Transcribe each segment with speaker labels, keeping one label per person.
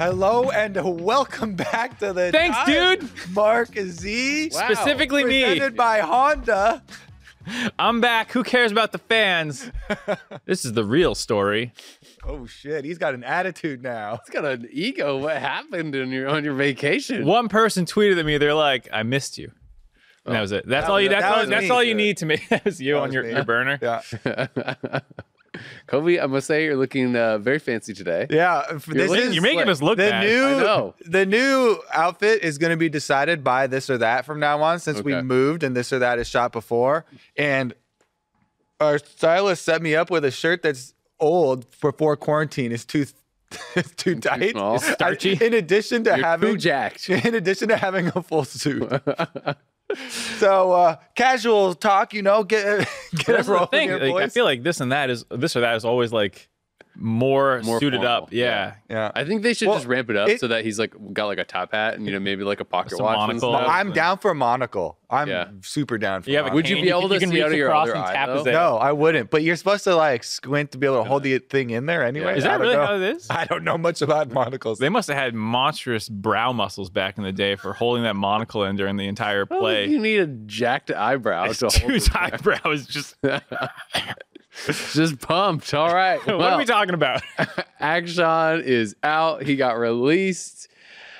Speaker 1: Hello and welcome back to the
Speaker 2: Thanks,
Speaker 1: Dive
Speaker 2: dude.
Speaker 1: Mark Z.
Speaker 3: Wow.
Speaker 2: Specifically me.
Speaker 1: Presented by Honda.
Speaker 2: I'm back. Who cares about the fans? this is the real story.
Speaker 1: Oh shit, he's got an attitude now.
Speaker 3: He's got an ego. What happened on your on your vacation?
Speaker 2: One person tweeted at me. They're like, "I missed you." And that oh. was it. That's
Speaker 1: That
Speaker 2: all you. That's
Speaker 1: that
Speaker 2: all. That's all you need to make. That was you
Speaker 1: That
Speaker 2: on
Speaker 1: was
Speaker 2: your,
Speaker 1: me.
Speaker 2: your burner.
Speaker 1: Yeah,
Speaker 3: Kobe, I must say you're looking uh, very fancy today.
Speaker 1: yeah. This
Speaker 3: looking-
Speaker 1: is
Speaker 2: You're making
Speaker 3: slick.
Speaker 2: us look
Speaker 1: the
Speaker 2: bad.
Speaker 1: new.
Speaker 3: I know.
Speaker 1: The new outfit is going to be decided by this or that from now on, since we moved and this or that is shot before. And our stylist set me up with a shirt that's old before quarantine. It's too. It's too tight.
Speaker 3: small. It's
Speaker 2: starchy.
Speaker 1: In addition to
Speaker 3: You're
Speaker 1: having
Speaker 3: too jacked.
Speaker 1: in addition to having a full suit. so uh casual talk, you know, get get
Speaker 2: the thing. Like, I feel like this and that is this or that is always like more,
Speaker 3: More
Speaker 2: suited
Speaker 3: formal,
Speaker 2: up. Yeah.
Speaker 1: yeah.
Speaker 3: I think they should
Speaker 1: Well,
Speaker 3: just ramp it up
Speaker 1: it-
Speaker 3: so that he's like got like a top hat and you know maybe like a pocket watch and
Speaker 2: monocle.
Speaker 3: stuff.
Speaker 1: I'm down for a monocle. I'm
Speaker 3: Yeah.
Speaker 1: super down for
Speaker 2: You have a
Speaker 1: monocle.
Speaker 3: Would you
Speaker 2: cane,
Speaker 3: be able to
Speaker 2: you can
Speaker 3: see out of your
Speaker 2: across
Speaker 3: other
Speaker 2: and
Speaker 3: eye,
Speaker 2: tap his.
Speaker 1: No, I wouldn't. But you're supposed to like squint to be able to hold the thing in there anyway.
Speaker 2: Is
Speaker 1: I
Speaker 2: that
Speaker 1: don't
Speaker 2: really
Speaker 1: know.
Speaker 2: how it is?
Speaker 1: I don't know much about monocles.
Speaker 2: They must have had monstrous brow muscles back in the day for holding that monocle in during the entire
Speaker 3: Well,
Speaker 2: play.
Speaker 3: You need a jacked eyebrow
Speaker 2: This
Speaker 3: to hold
Speaker 2: dude's
Speaker 3: it
Speaker 2: eyebrow is just.
Speaker 3: just pumped. All right.
Speaker 2: what
Speaker 3: well,
Speaker 2: are we talking about?
Speaker 3: Akshan is out. He got released.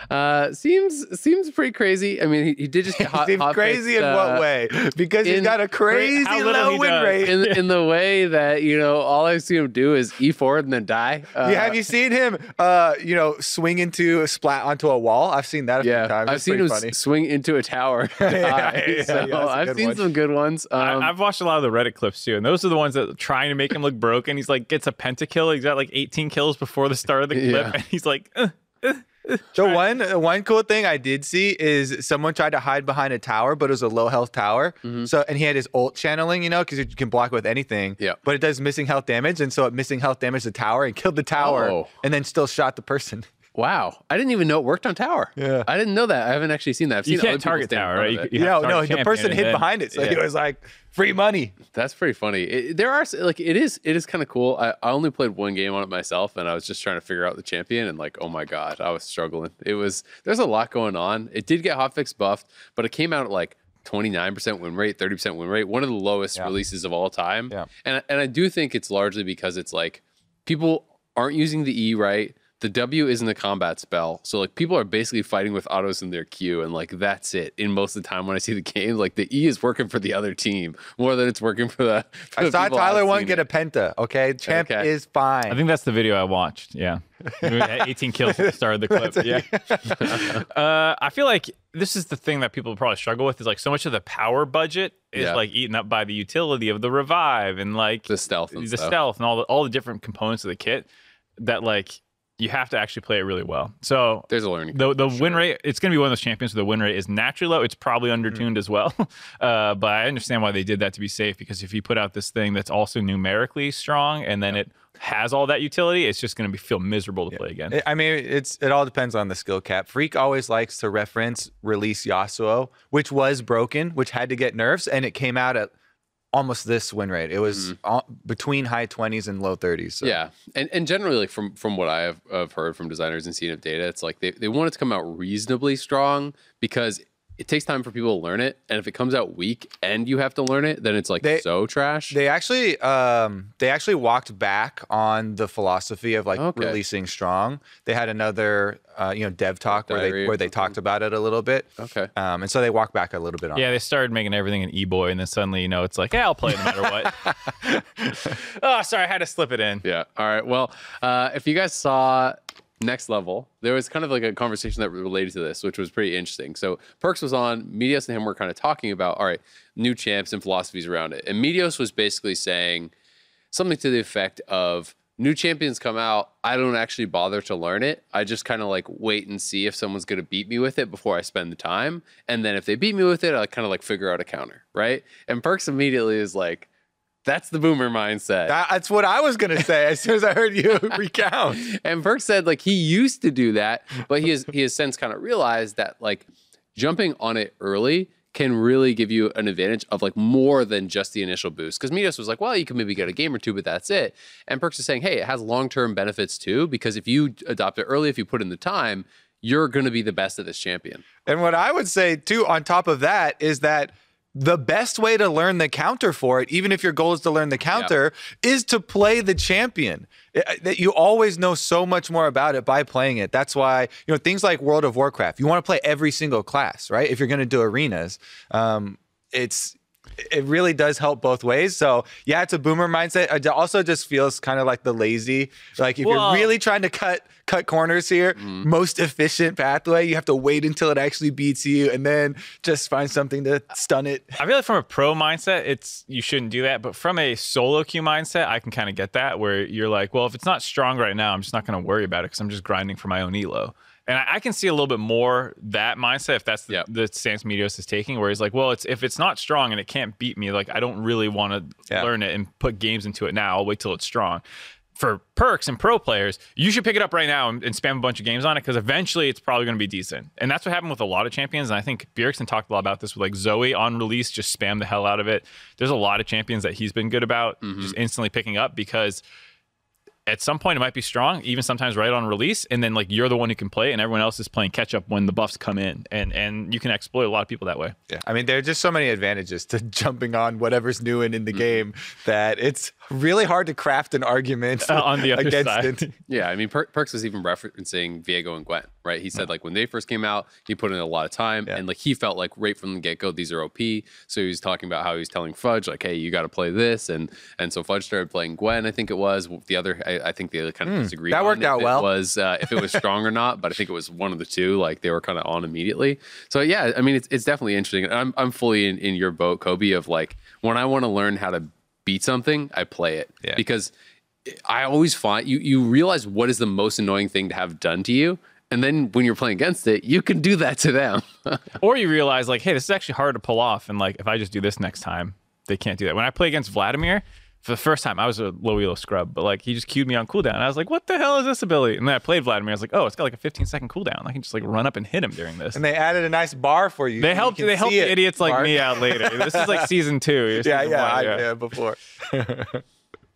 Speaker 3: Uh, seems seems pretty crazy. I mean, he, he did just get hot,
Speaker 1: Seems
Speaker 3: hot
Speaker 1: crazy
Speaker 3: fixed,
Speaker 1: in what
Speaker 3: uh,
Speaker 1: way? Because he's
Speaker 3: in
Speaker 1: got a crazy low win
Speaker 2: does.
Speaker 1: rate.
Speaker 3: In, in the way that you know, all I see him do is e forward and then die. Uh,
Speaker 1: yeah, have you seen him? Uh, you know, swing into a splat onto a wall. I've seen that a
Speaker 3: Yeah,
Speaker 1: few times.
Speaker 3: I've seen him
Speaker 1: funny.
Speaker 3: swing into a tower.
Speaker 1: Yeah,
Speaker 3: die.
Speaker 1: yeah, yeah,
Speaker 3: so
Speaker 1: that's a
Speaker 3: I've seen
Speaker 1: one.
Speaker 3: some good ones. Um,
Speaker 2: I, I've watched a lot of the Reddit clips too, and those are the ones that are trying to make him look broken. He's like gets a pentakill. He's got like 18 kills before the start of the clip,
Speaker 3: Yeah.
Speaker 2: and he's like, "Uh,
Speaker 1: The one one cool thing I did see is someone tried to hide behind a tower, but it was a low health tower. Mm-hmm. So and he had his ult channeling, you know, because you can block with anything.
Speaker 3: Yeah.
Speaker 1: But it does missing health damage, and so it missing health damaged the tower and killed the tower,
Speaker 3: Oh.
Speaker 1: and then still shot the person.
Speaker 3: Wow, I didn't even know it worked on tower.
Speaker 1: Yeah.
Speaker 3: I didn't know that. I haven't actually seen that. I've
Speaker 2: you
Speaker 3: seen
Speaker 2: can't target tower, right? You- you
Speaker 1: no, no, the person hid
Speaker 2: then-
Speaker 1: behind it, so he was like, "Free money."
Speaker 3: That's pretty funny. It, there are like it is it is kind of cool. I, I only played one game on it myself, and I was just trying to figure out the champion. And like, oh my god, I was struggling. It was there's a lot going on. It did get hotfix buffed, but it came out at like 29% win rate, 30% win rate, one of the lowest
Speaker 1: Yeah.
Speaker 3: releases of all time.
Speaker 1: Yeah.
Speaker 3: And and I do think it's largely because it's like people aren't using the E right. The W isn't a combat spell. So like people are basically fighting with autos in their queue and like that's it. In most of the time when I see the game, like the E is working for the other team more than it's working for the for
Speaker 1: I
Speaker 3: the
Speaker 1: saw
Speaker 3: Tyler1
Speaker 1: get
Speaker 3: it.
Speaker 1: a penta. Okay, champ
Speaker 3: Okay.
Speaker 1: is fine.
Speaker 2: I think that's the video I watched. Yeah, 18 kills at the start of the clip. Yeah, uh, I feel like this is the thing that people probably struggle with is like so much of the power budget is
Speaker 3: Yeah.
Speaker 2: like eaten up by the utility of the revive and like
Speaker 3: the stealth and
Speaker 2: the
Speaker 3: stuff.
Speaker 2: stealth and all the all the different components of the kit that like you have to actually play it really well. So
Speaker 3: There's a learning.
Speaker 2: the the win
Speaker 3: sure.
Speaker 2: rate it's going to be one of those champions where the win rate is naturally low. It's probably undertuned as well, uh, but I understand why they did that to be safe because if you put out this thing that's also numerically strong and then it has all that utility, it's just going to be feel miserable to play again.
Speaker 1: I- I mean, it's it all depends on the skill cap. Phreak always likes to reference release Yasuo, which was broken, which had to get nerfs, and it came out at almost this win rate. It was mm-hmm. all, between high twenties and low thirties. So.
Speaker 3: Yeah, and and generally, like from from what I have, have heard from designers and seen of data, it's like they, they want it to come out reasonably strong because it takes time for people to learn it, and if it comes out weak and you have to learn it, then it's like
Speaker 1: They-
Speaker 3: so trash.
Speaker 1: They actually, um, they actually walked back on the philosophy of like
Speaker 3: Okay.
Speaker 1: releasing strong. They had another, uh, you know, dev talk where they where they talked about it a little bit.
Speaker 3: okay,
Speaker 1: Um, and so they walked back a little bit on.
Speaker 2: yeah, they started making everything an e-boy, and then suddenly, you know, it's like, yeah, I'll play no matter what. oh, sorry, I had to slip it in.
Speaker 3: yeah. All right. Well, uh, if you guys saw next level, there was kind of like a conversation that related to this, which was pretty interesting. So Perkz was on, Meteos and him were kind of talking about, all right, new champs and philosophies around it. And Meteos was basically saying something to the effect of new champions come out, I don't actually bother to learn it. I just kind of like wait and see if someone's going to beat me with it before I spend the time. And then if they beat me with it, I kind of like figure out a counter, right? And Perkz immediately is like, that's the boomer mindset.
Speaker 1: That's what I was gonna say as soon as I heard you recount.
Speaker 3: And Perk said like he used to do that, but he has he has since kind of realized that like jumping on it early can really give you an advantage of like more than just the initial boost. Because Meteos was like, well, you can maybe get a game or two, but that's it. And Perkz is saying, hey, it has long term benefits too, because if you adopt it early, if you put in the time, you're going to be the best at this champion.
Speaker 1: And what I would say too, on top of that, is that the best way to learn the counter for it, even if your goal is to learn the counter, is to play the champion. That you always know so much more about it by playing it. That's why you know things like World of Warcraft. You want to play every single class, right? If you're going to do arenas, um, it's it really does help both ways. So yeah, it's a boomer mindset. It also just feels kind of like the lazy. Like if
Speaker 2: Well-
Speaker 1: you're really trying to cut cut corners here, mm-hmm. most efficient pathway, you have to wait until it actually beats you and then just find something to stun it.
Speaker 2: I feel like from a pro mindset, it's you shouldn't do that. But from a solo queue mindset, I can kind of get that where you're like, well, if it's not strong right now, I'm just not going to worry about it because I'm just grinding for my own elo. And I, I can see a little bit more that mindset if that's the,
Speaker 3: Yep.
Speaker 2: the stance Meteos is taking, where he's like, well, it's if it's not strong and it can't beat me, like I don't really want to
Speaker 1: Yeah.
Speaker 2: learn it and put games into it now. I'll wait till it's strong. For Perkz and pro players, you should pick it up right now and, and spam a bunch of games on it because eventually it's probably going to be decent. And that's what happened with a lot of champions. And I think Bjergsen talked a lot about this with like Zoe on release, just spam the hell out of it. There's a lot of champions that he's been good about mm-hmm. just instantly picking up because at some point it might be strong, even sometimes right on release, and then like you're the one who can play, and everyone else is playing catch up when the buffs come in, and and you can exploit a lot of people that way.
Speaker 1: Yeah. I mean, there are just so many advantages to jumping on whatever's new and in the mm-hmm. game that it's really hard to craft an argument
Speaker 2: Uh, on the other
Speaker 1: against
Speaker 2: side.
Speaker 1: it.
Speaker 3: Yeah, I mean, per- Perkz was even referencing Viego and Gwen, right? He said like when they first came out, he put in a lot of time,
Speaker 1: Yeah.
Speaker 3: and like he felt like right from the get go, these are OP. So he was talking about how he was telling Fudge like, "Hey, you got to play this," and and so Fudge started playing Gwen. I think it was the other. I, I think the other kind of disagreed.
Speaker 1: Hmm, that
Speaker 3: on
Speaker 1: worked
Speaker 3: if
Speaker 1: out
Speaker 3: it
Speaker 1: well.
Speaker 3: Was uh, if it was strong or not? But I think it was one of the two. Like they were kind of on immediately. So yeah, I mean, it's it's definitely interesting. I'm I'm fully in, in your boat, Kobe. Of like when I want to learn how to beat something, I play it
Speaker 1: Yeah.
Speaker 3: because I always find you you realize what is the most annoying thing to have done to you, and then when you're playing against it, you can do that to them.
Speaker 2: Or you realize like, hey, this is actually hard to pull off, and like if I just do this next time, they can't do that. When I play against Vladimir. For the first time, I was a low elo scrub, but like he just queued me on cooldown. And I was like, "What the hell is this ability?" And then I played Vladimir. I was like, "Oh, it's got like a 15 second cooldown. I can just like run up and hit him during this."
Speaker 1: And they added a nice bar for you.
Speaker 2: They
Speaker 1: you
Speaker 2: helped.
Speaker 1: can
Speaker 2: They helped
Speaker 1: it,
Speaker 2: idiots like me out later. This is like season two.
Speaker 1: Yeah,
Speaker 2: season
Speaker 1: yeah,
Speaker 2: one,
Speaker 1: I, yeah, before.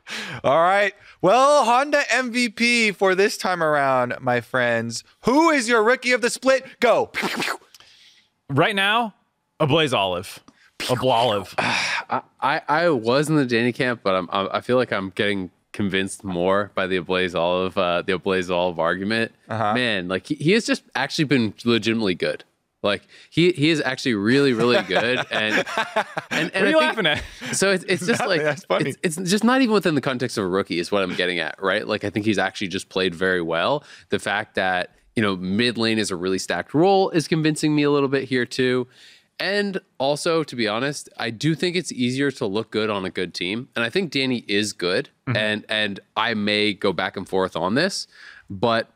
Speaker 1: All right. Well, Honda MVP for this time around, my friends. Who is your rookie of the split? Go.
Speaker 2: Right now, Ablazeolive, a blolive.
Speaker 3: I, I I was in the Danny camp, but I'm, I'm I feel like I'm getting convinced more by the Ablazeolive uh, the Ablazeolive argument.
Speaker 1: Uh-huh.
Speaker 3: Man, like he, he has just actually been legitimately good. Like he he is actually really really good and and, and
Speaker 2: What are
Speaker 3: I
Speaker 2: you
Speaker 3: think-
Speaker 2: laughing at?
Speaker 3: So it's, it's just like
Speaker 1: funny.
Speaker 3: It's, it's just not even within the context of a rookie is what I'm getting at, right? Like I think he's actually just played very well. The fact that you know mid lane is a really stacked role is convincing me a little bit here too. And also, to be honest, I do think it's easier to look good on a good team, and I think Danny is good, mm-hmm. and and I may go back and forth on this, but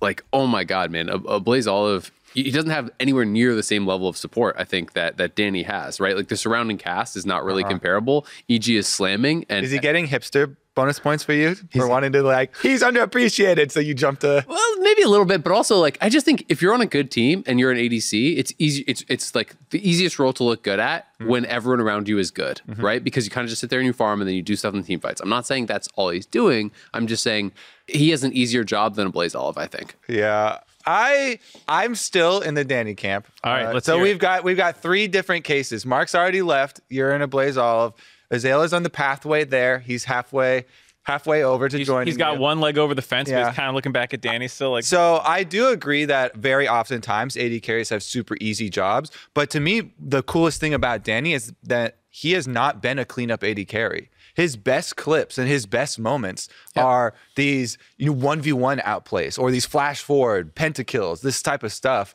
Speaker 3: like oh my god man a, a uh, blaze olive he he doesn't have anywhere near the same level of support i think that that danny has right? Like the surrounding cast is not really uh-huh. comparable. Eg is slamming and
Speaker 1: Is he getting hipster bonus points for you for wanting to like? He's underappreciated, so you jump to.
Speaker 3: well maybe a little bit but also like i just think if you're on a good team and you're an adc it's easy it's it's like the easiest role to look good at when everyone around you is good right because you kind of just sit there and you farm and then you do stuff in the team fights i'm not saying that's all he's doing i'm just saying he has an easier job than Ablazeolive i think
Speaker 1: Yeah. I I'm still in the Danny camp. Uh,
Speaker 2: All right, let's
Speaker 1: so
Speaker 2: hear
Speaker 1: we've got we've got three different cases. Mark's already left. You're in Ablazeolive. Azael's on the pathway there. He's halfway halfway over to joining.
Speaker 2: He's got
Speaker 1: you.
Speaker 2: one leg over the fence, but he's kind of looking back at Danny still. Like,
Speaker 1: So I do agree that very oftentimes AD carries have super easy jobs. But to me, the coolest thing about Danny is that he has not been a cleanup AD carry. His best clips and his best moments are these you know one v one outplays or these flash forward pentakills, this type of stuff.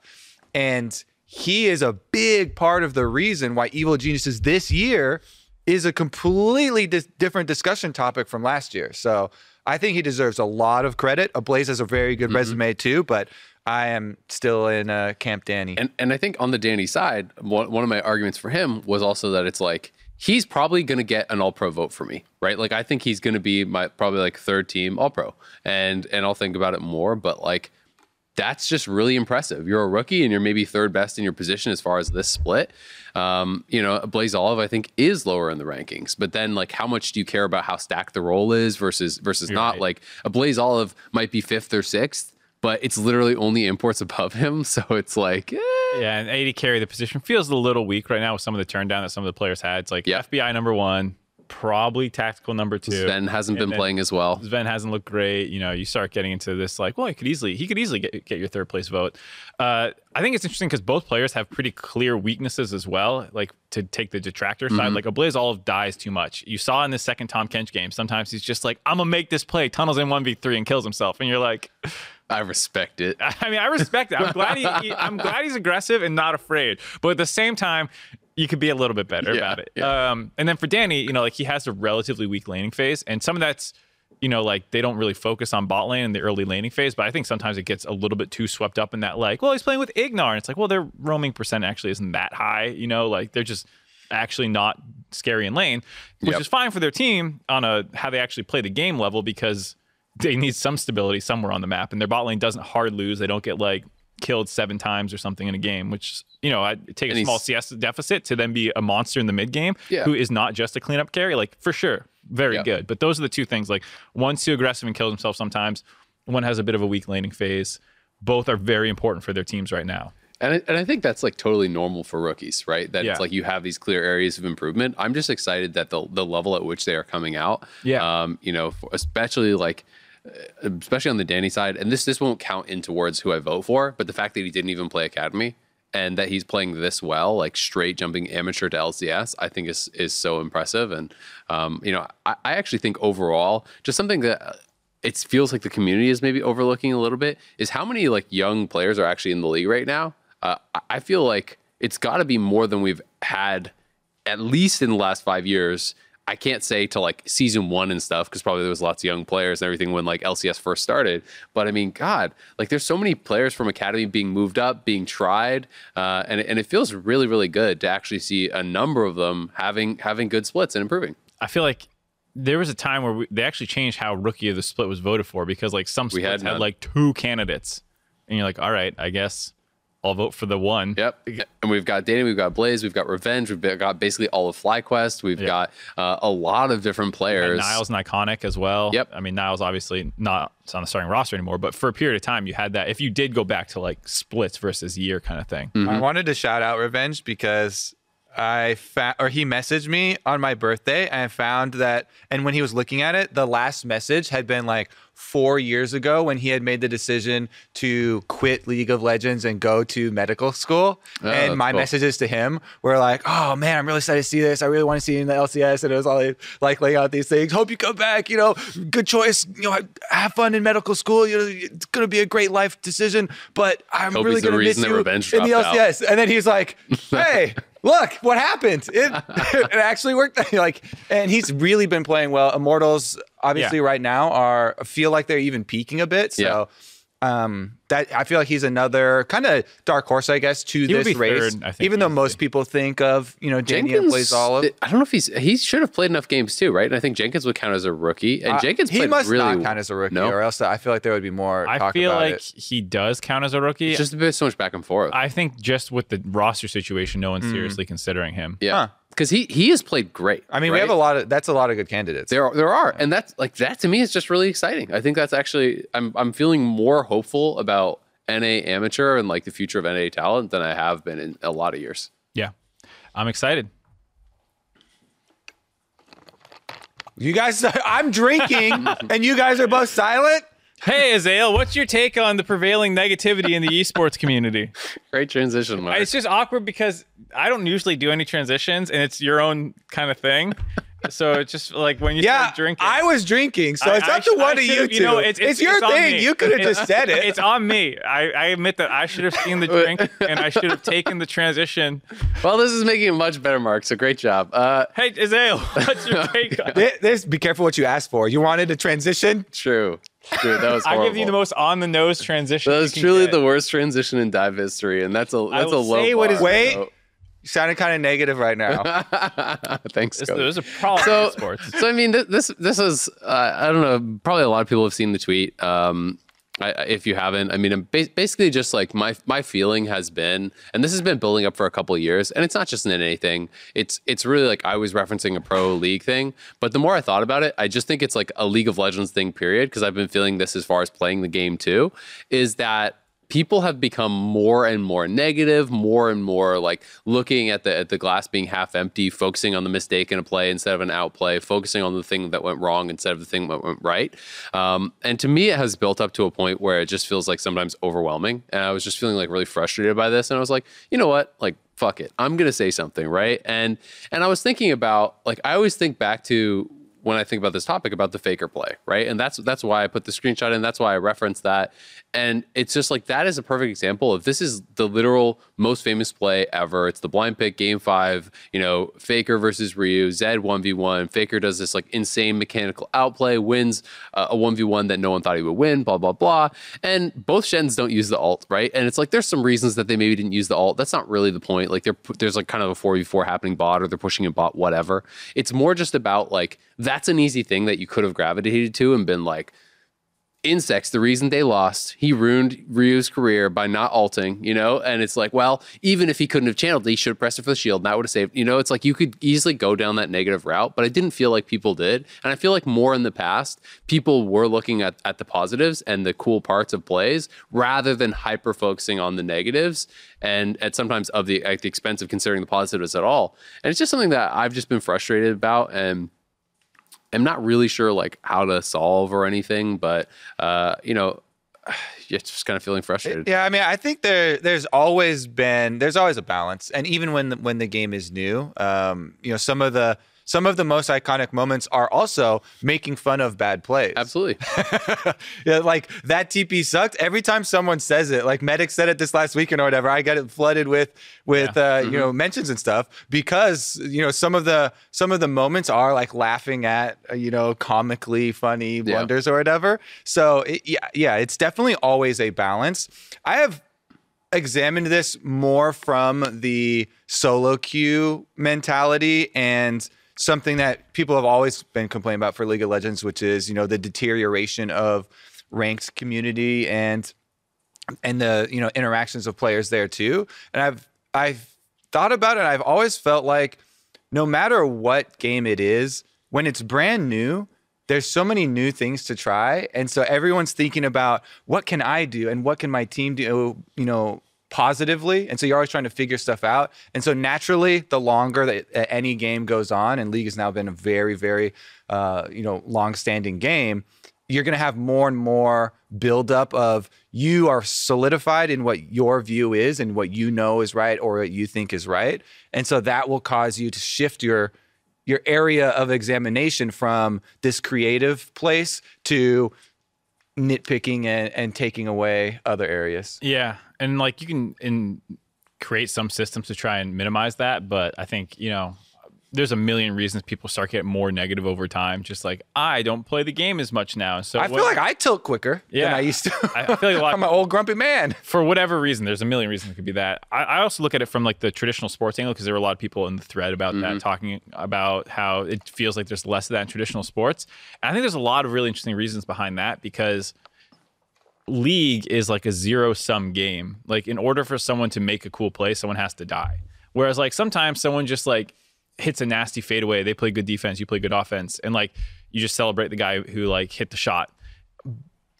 Speaker 1: And he is a big part of the reason why Evil Geniuses this year is a completely dis- different discussion topic from last year. So I think he deserves a lot of credit. Ablaze has a very good resume too, but I am still in uh, Camp Danny.
Speaker 3: And and I think on the Danny side, one, one of my arguments for him was also that it's like he's probably going to get an All Pro vote for me, right? Like I think he's going to be my probably like third team All Pro, and and I'll think about it more. But like that's just really impressive. You're a rookie and you're maybe third best in your position as far as this split. Um, you know, Blaze Olive, I think, is lower in the rankings. But then, like, how much do you care about how stacked the role is versus versus
Speaker 2: You're
Speaker 3: not?
Speaker 2: right.
Speaker 3: Like, a Blaze Olive might be fifth or sixth, but it's literally only imports above him. So it's like, eh.
Speaker 2: Yeah, and 80 carry the position feels a little weak right now with some of the turn down that some of the players had. It's like
Speaker 3: Yeah.
Speaker 2: FBI number one, probably tactical number two.
Speaker 3: Sven hasn't
Speaker 2: And
Speaker 3: been playing as well.
Speaker 2: Sven hasn't looked great. You know, you start getting into this like, well, he could easily he could easily get, get your third place vote. Uh, I think it's interesting because both players have pretty clear weaknesses as well. Like to take the detractor side,
Speaker 3: Mm-hmm.
Speaker 2: like Ablazeolive dies too much. You saw in the second Tahm Kench game, sometimes he's just like, I'm gonna make this play, tunnels in one v three and kills himself, and you're like.
Speaker 3: I respect it.
Speaker 2: I mean, I respect it. I'm glad he, he- I'm glad he's aggressive and not afraid. But at the same time, you could be a little bit better
Speaker 3: Yeah,
Speaker 2: about it.
Speaker 3: yeah.
Speaker 2: Um, and then for Danny, you know, like he has a relatively weak laning phase, and some of that's, you know, like they don't really focus on bot lane in the early laning phase. But I think sometimes it gets a little bit too swept up in that, like, well, he's playing with Ignar, and it's like, well, their roaming percent actually isn't that high. You know, like they're just actually not scary in lane, which
Speaker 3: Yep.
Speaker 2: is fine for their team on a how they actually play the game level because they need some stability somewhere on the map, and their bot lane doesn't hard lose. They don't get like killed seven times or something in a game, which you know, I take
Speaker 3: And
Speaker 2: a small CS deficit to then be a monster in the mid game
Speaker 3: Yeah.
Speaker 2: who is not just a cleanup carry. Like for sure, very
Speaker 3: Yeah.
Speaker 2: good. But those are the two things. Like one's too aggressive and kills himself sometimes. One has a bit of a weak laning phase. Both are very important for their teams right now.
Speaker 3: And I, and I think that's like totally normal for rookies, right? That
Speaker 2: Yeah.
Speaker 3: it's like you have these clear areas of improvement. I'm just excited that the the level at which they are coming out.
Speaker 2: Yeah.
Speaker 3: Um, you know, especially like especially on the Danny side, and this this won't count in towards who I vote for, but the fact that he didn't even play academy and that he's playing this well, like straight jumping amateur to LCS, I think is is so impressive. And um, you know, I, I actually think overall, just something that uh, it feels like the community is maybe overlooking a little bit is how many like young players are actually in the league right now. Uh, I- I feel like it's got to be more than we've had at least in the last five years. I can't say to like season one and stuff because probably there was lots of young players and everything when like LCS first started. But I mean, God, like there's so many players from academy being moved up, being tried, uh, and and it feels really really good to actually see a number of them having having good splits and improving.
Speaker 2: I feel like there was a time where we, they actually changed how rookie of the split was voted for because like some
Speaker 3: We
Speaker 2: splits
Speaker 3: had
Speaker 2: had, like two candidates, and you're like, all right, I guess I'll vote for the one.
Speaker 3: Yep. And we've got Danny, we've got Blaze, we've got Revenge, we've got basically all of FlyQuest, we've
Speaker 2: Yeah.
Speaker 3: got uh, a lot of different
Speaker 2: And
Speaker 3: players.
Speaker 2: Niles and Iconic as well.
Speaker 3: Yep.
Speaker 2: I mean, Niles obviously not on the starting roster anymore, but for a period of time, you had that. If you did go back to like splits versus year kind of thing,
Speaker 3: Mm-hmm.
Speaker 1: I wanted to shout out Revenge because I found, or he messaged me on my birthday and I found that, and when he was looking at it, the last message had been like four years ago when he had made the decision to quit League of Legends and go to medical school.
Speaker 3: Oh,
Speaker 1: and my
Speaker 3: cool.
Speaker 1: messages to him were like, oh man, I'm really excited to see this. I really want to see you in the LCS. And it was all like laying out these things. Hope you come back. You know, good choice. You know, have fun in medical school. You know, it's going to be a great life decision. But I'm
Speaker 3: Hope
Speaker 1: really going to miss you in the
Speaker 3: dropped out.
Speaker 1: LCS. And then he's like, hey, look what happened. It, it actually worked. like, and he's really been playing well. Immortals, obviously,
Speaker 2: Yeah.
Speaker 1: right now are feel like they're even peaking a bit. So.
Speaker 3: Yeah.
Speaker 1: Um, that I feel like he's another kind of dark horse, I guess, to
Speaker 2: would
Speaker 1: this race.
Speaker 2: third, I think,
Speaker 1: even though
Speaker 2: easily.
Speaker 1: most people think of you know Danny and Blaze Olive,
Speaker 3: I don't know if he's he should have played enough games too, right? And I think Jenkins would count as a rookie, and
Speaker 1: Uh,
Speaker 3: Jenkins
Speaker 1: he must
Speaker 3: really
Speaker 1: not count as a rookie,
Speaker 3: No,
Speaker 1: or else I feel like there would be more
Speaker 2: I
Speaker 1: talk
Speaker 2: feel
Speaker 1: about
Speaker 2: like
Speaker 1: it.
Speaker 2: he does count as a rookie.
Speaker 3: it's just a bit so much back and forth.
Speaker 2: I think just with the roster situation, no one's seriously considering him.
Speaker 3: yeah,
Speaker 1: Huh.
Speaker 3: Because he he has played great.
Speaker 1: I mean, we have a lot of that's a lot of good candidates.
Speaker 3: There, are, there are, and that's like that to me is just really exciting. I think that's actually I'm I'm feeling more hopeful about NA amateur and like the future of NA talent than I have been in a lot of years.
Speaker 2: Yeah. I'm excited.
Speaker 1: You guys, I'm drinking, and you guys are both silent.
Speaker 2: Hey, Azael, what's your take on the prevailing negativity in the esports community?
Speaker 3: Great transition, Mark.
Speaker 2: It's just awkward because I don't usually do any transitions and it's your own kind of thing. So it's just like when you
Speaker 1: Yeah,
Speaker 2: start drinking.
Speaker 1: I was drinking, so
Speaker 2: I-
Speaker 1: it's
Speaker 2: I
Speaker 1: up to
Speaker 2: sh-
Speaker 1: one
Speaker 2: I
Speaker 1: of you two.
Speaker 2: you know, it's-
Speaker 1: it's,
Speaker 2: it's-
Speaker 1: your
Speaker 2: it's
Speaker 1: thing. You could have just said it.
Speaker 2: It's on me. I, I admit that I should have seen the drink and I should have taken the transition.
Speaker 3: well, this is making it much better, Mark. So great job. Uh,
Speaker 2: Hey, Azael, what's your take on
Speaker 1: Thi- this, be careful what you ask for. You wanted a transition.
Speaker 3: true, true. That was
Speaker 2: I
Speaker 3: horrible.
Speaker 2: give you the most on the nose transition.
Speaker 3: That was truly
Speaker 2: get.
Speaker 3: the worst transition in dive history, and that's a that's a
Speaker 2: will
Speaker 3: low
Speaker 2: say what is-
Speaker 1: Wait.
Speaker 3: so-
Speaker 1: You sounded kind of negative right now.
Speaker 3: Thanks,
Speaker 2: There's,
Speaker 3: Coach.
Speaker 2: there's a problem
Speaker 3: so,
Speaker 2: in sports.
Speaker 3: so I mean, this this is uh, I don't know. Probably a lot of people have seen the tweet. Um, I, if you haven't, I mean, basically just like my my feeling has been, and this has been building up for a couple years, and it's not just in anything. It's it's really like I was referencing a pro league thing, but the more I thought about it, I just think it's like a League of Legends thing. Period, because I've been feeling this as far as playing the game too, is that people have become more and more negative, more and more like looking at the at the glass being half empty, focusing on the mistake in a play instead of an outplay, focusing on the thing that went wrong instead of the thing that went right. Um, and to me, it has built up to a point where it just feels like sometimes overwhelming. And I was just feeling like really frustrated by this. And I was like, you know what, like fuck it, I'm gonna say something, right? And and I was thinking about like I always think back to when I think about this topic about the faker play, right? And that's that's why I put the screenshot in. That's why I referenced that. And it's just like that is a perfect example of this is the literal most famous play ever. It's the blind pick game five, you know, Faker versus Ryu, Zed 1v1. Faker does this like insane mechanical outplay, wins uh, a 1v1 that no one thought he would win, blah, blah, blah. And both Shens don't use the alt, right? And it's like there's some reasons that they maybe didn't use the alt. That's not really the point. Like there's like kind of a 4v4 happening bot or they're pushing a bot, whatever. It's more just about like that's an easy thing that you could have gravitated to and been like, Insec's the reason they lost he ruined ryu's career by not alting you know? And it's like well even if he couldn't have channeled he should have pressed it for the shield and that would have saved you know? It's like you could easily go down that negative route but i didn't feel like people did. And i feel like more in the past people were looking at, at the positives and the cool parts of plays rather than hyper focusing on the negatives and at sometimes of the at the expense of considering the positives at all. And it's just something that i've just been frustrated about and I'm not really sure like how to solve or anything, but uh, you know, it's just kind of feeling frustrated.
Speaker 1: Yeah, I mean, I think there there's always been there's always a balance, and even when the, when the game is new, um, you know, some of the some of the most iconic moments are also making fun of bad plays.
Speaker 3: Absolutely.
Speaker 1: yeah, like that TP sucked. Every time someone says it, like Medic said it this last weekend or whatever, I get it flooded with with uh, you know mentions and stuff because you know some of the some of the moments are like laughing at uh, you know comically funny blunders or whatever. So it, yeah, yeah, it's definitely always a balance. I have examined this more from the solo queue mentality and something that people have always been complaining about for League of Legends, which is you know the deterioration of ranked community and and the you know interactions of players there too. And I've I've thought about it. I've always felt like no matter what game it is, when it's brand new. There's so many new things to try, and so everyone's thinking about what can I do and what can my team do, you know, positively. And so you're always trying to figure stuff out. And so naturally, the longer that any game goes on, and League has now been a very, very, uh, you know, long-standing game, you're going to have more and more buildup of you are solidified in what your view is and what you know is right or what you think is right. And so that will cause you to shift your your area of examination from this creative place to nitpicking and, and taking away other areas.
Speaker 2: Yeah, and like you can in create some systems to try and minimize that, but I think you know there's a million reasons people start getting more negative over time. Just like I don't play the game as much now, so
Speaker 1: I feel like I tilt quicker than
Speaker 2: Yeah.
Speaker 1: I used to.
Speaker 2: I- feel like a lot-
Speaker 1: I'm an old grumpy man.
Speaker 2: for whatever reason, there's a million reasons it could be that. I, I also look at it from like the traditional sports angle because there were a lot of people in the thread about that mm-hmm. talking about how it feels like there's less of that in traditional sports. And I think there's a lot of really interesting reasons behind that because league is like a zero sum game. Like in order for someone to make a cool play, someone has to die. Whereas like sometimes someone just like hits a nasty fadeaway, they play good defense, you play good offense, and like you just celebrate the guy who like hit the shot.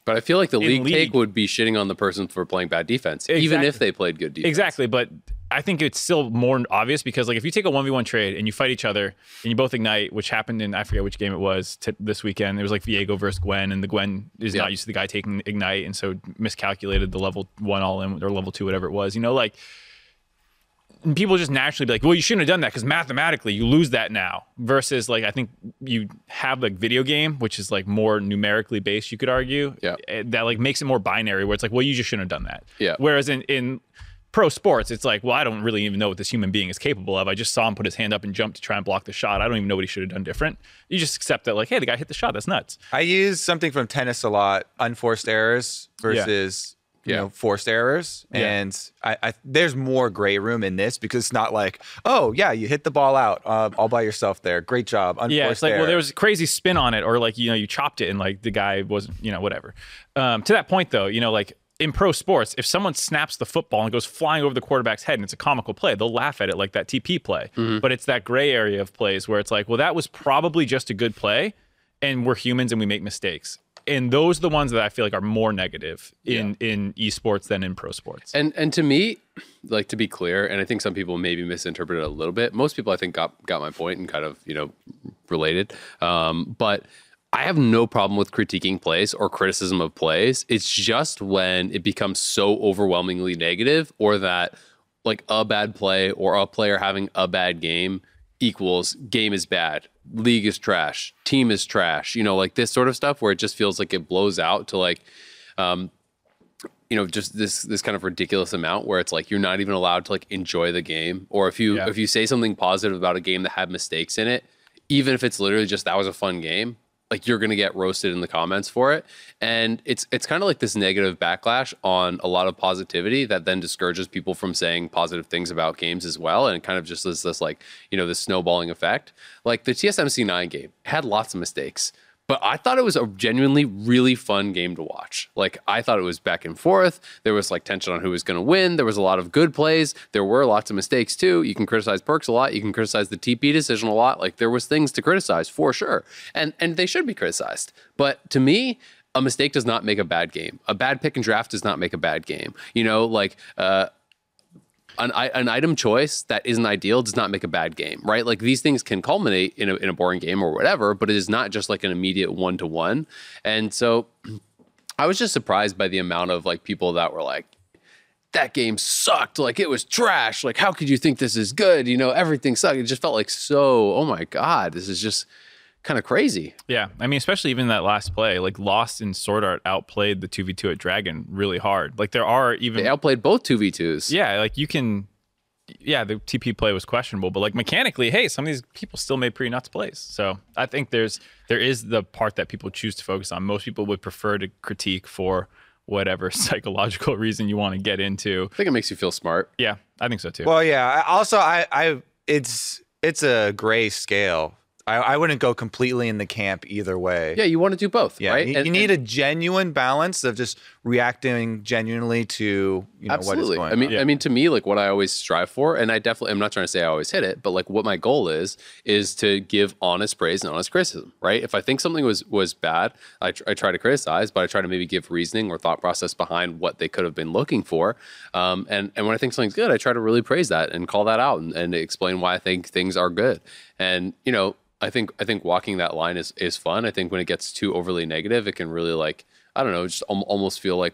Speaker 3: But I feel like the league,
Speaker 2: league-
Speaker 3: take would be shitting on the person for playing bad defense, even if they played good defense.
Speaker 2: Exactly, but I think it's still more obvious because like if you take a one v one trade and you fight each other and you both ignite, which happened in I forget which game it was t- this weekend. It was like Viego versus Gwen, and the Gwen is
Speaker 3: Yeah.
Speaker 2: not used to the guy taking ignite, and so miscalculated the level one all in or level two whatever it was. You know, like people just naturally be like, well, you shouldn't have done that because mathematically you lose that now. Versus like I think you have like video game, which is like more numerically based, you could argue.
Speaker 3: Yeah.
Speaker 2: eh, That like makes it more binary where it's like, well, you just shouldn't have done that.
Speaker 3: Yeah.
Speaker 2: Whereas in in pro sports, it's like, well, I don't really even know what this human being is capable of. I just saw him put his hand up and jump to try and block the shot. I don't even know what he should have done different. You just accept that, like, hey, the guy hit the shot. That's nuts.
Speaker 1: I use something from tennis a lot: unforced errors versus you
Speaker 3: Yeah.
Speaker 1: know, forced errors.
Speaker 2: Yeah.
Speaker 1: And I, I, there's more gray room in this because it's not like, oh yeah, you hit the ball out uh, all by yourself there. Great job. Unforced
Speaker 2: Yeah, it's like well,
Speaker 1: error.
Speaker 2: there was a crazy spin on it, or like you know, you chopped it and like the guy wasn't, you know, whatever. Um, to that point, though, you know, like in pro sports, if someone snaps the football and goes flying over the quarterback's head and it's a comical play, they'll laugh at it like that TP play. But it's that gray area of plays where it's like, well, that was probably just a good play, and we're humans and we make mistakes. And those are the ones that I feel like are more negative in in esports than in pro sports.
Speaker 3: And and to me, like to be clear, and I think some people maybe misinterpreted a little bit. Most people I think got got my point and kind of you know related. Um, but I have no problem with critiquing plays or criticism of plays. It's just when it becomes so overwhelmingly negative, or that like a bad play or a player having a bad game equals game is bad, league is trash, team is trash. You know, like this sort of stuff where it just feels like it blows out to like um, you know just this this kind of ridiculous amount where it's like you're not even allowed to like enjoy the game or if you
Speaker 2: Yeah.
Speaker 3: if you say something positive about a game that had mistakes in it even if it's literally just that was a fun game like you're going to get roasted in the comments for it. And it's it's kind of like this negative backlash on a lot of positivity that then discourages people from saying positive things about games as well. And kind of just is this like you know this snowballing effect. Like the TSMC9 game had lots of mistakes but I thought it was a genuinely really fun game to watch. Like I thought it was back and forth. There was like tension on who was going to win. There was a lot of good plays. There were lots of mistakes too. You can criticize Perkz a lot. You can criticize the TP decision a lot. Like there was things to criticize for sure, and and they should be criticized. But to me. A mistake does not make a bad game. A bad pick and draft does not make a bad game. You know, like uh, an, an item choice that isn't ideal does not make a bad game, right? Like these things can culminate in a, in a boring game or whatever, but it is not just like an immediate one to one. And so I was just surprised by the amount of like people that were like, that game sucked. Like it was trash. Like, how could you think this is good? You know, everything sucked. It just felt like so, oh my God, this is just kind of crazy.
Speaker 2: Yeah, I mean, especially even that last play, like Lost and SwordArt outplayed the two v two at Dragon really hard. Like there are even
Speaker 3: They outplayed both 2v2s.
Speaker 2: yeah, like you can, yeah, the TP play was questionable, but like mechanically, hey, some of these people still made pretty nuts plays. So I think there's there is the part that people choose to focus on. Most people would prefer to critique for whatever psychological reason you want to get into.
Speaker 3: I think it makes you feel smart.
Speaker 2: Yeah, I think so too.
Speaker 1: Well, yeah. Also, I, I, it's, it's a gray scale. I, I wouldn't go completely in the camp either way.
Speaker 3: Yeah, you want to do both,
Speaker 1: Yeah,
Speaker 3: right?
Speaker 1: you,
Speaker 3: And-
Speaker 1: you need
Speaker 3: and-
Speaker 1: a genuine balance of just reacting genuinely to you know what is
Speaker 3: Absolutely.
Speaker 1: going
Speaker 3: I mean,
Speaker 1: on.
Speaker 3: I mean, to me, like what I always strive for, and I definitely, I'm not trying to say I always hit it, but like what my goal is, is to give honest praise and honest criticism, right? If I think something was was bad, I, tr- I try to criticize, but I try to maybe give reasoning or thought process behind what they could have been looking for. Um, and and when I think something's good, I try to really praise that and call that out and, and explain why I think things are good. And you know, I think I think walking that line is is fun. I think when it gets too overly negative, it can really like I don't know, just al- almost feel like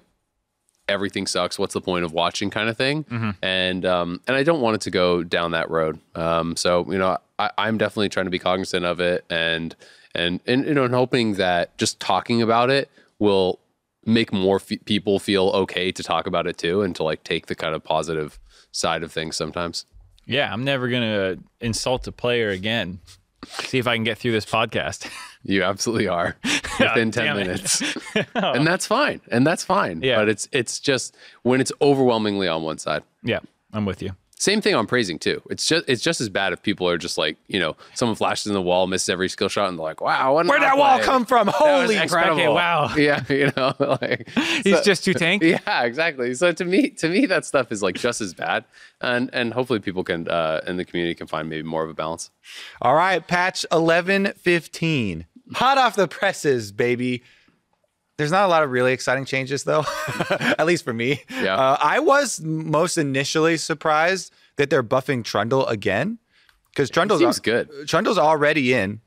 Speaker 3: everything sucks. What's the point of watching, kind of thing. And um, and I don't want it to go down that road. Um, so you know, I, I'm definitely trying to be cognizant of it, and and and you know, and hoping that just talking about it will make more f- people feel okay to talk about it too, and to like take the kind of positive side of things sometimes.
Speaker 2: Yeah, I'm never gonna insult a player again. See if I can get through this podcast.
Speaker 3: You absolutely are within 10
Speaker 2: damn it.
Speaker 3: minutes. and that's fine. And that's fine.
Speaker 2: Yeah.
Speaker 3: But it's it's just when it's overwhelmingly on one side.
Speaker 2: yeah, I'm with you.
Speaker 3: Same thing on praising too. It's just it's just as bad if people are just like, you know, someone flashes in the wall, misses every skill shot, and they're like, wow, what
Speaker 1: Where'd that wall come from? Holy.
Speaker 2: Okay, wow.
Speaker 3: Yeah, you know, like
Speaker 2: He's
Speaker 3: so-
Speaker 2: just too tank.
Speaker 3: Yeah, exactly. So to me, to me, that stuff is like just as bad, and and hopefully people can uh, in the community can find maybe more of a balance.
Speaker 1: All right, patch 1115. Hot off the presses, baby. There's not a lot of really exciting changes, though, at least for me.
Speaker 3: Yeah.
Speaker 1: Uh, I was most initially surprised that they're buffing Trundle again because Trundle's,
Speaker 3: seems good.
Speaker 1: Trundle's already in,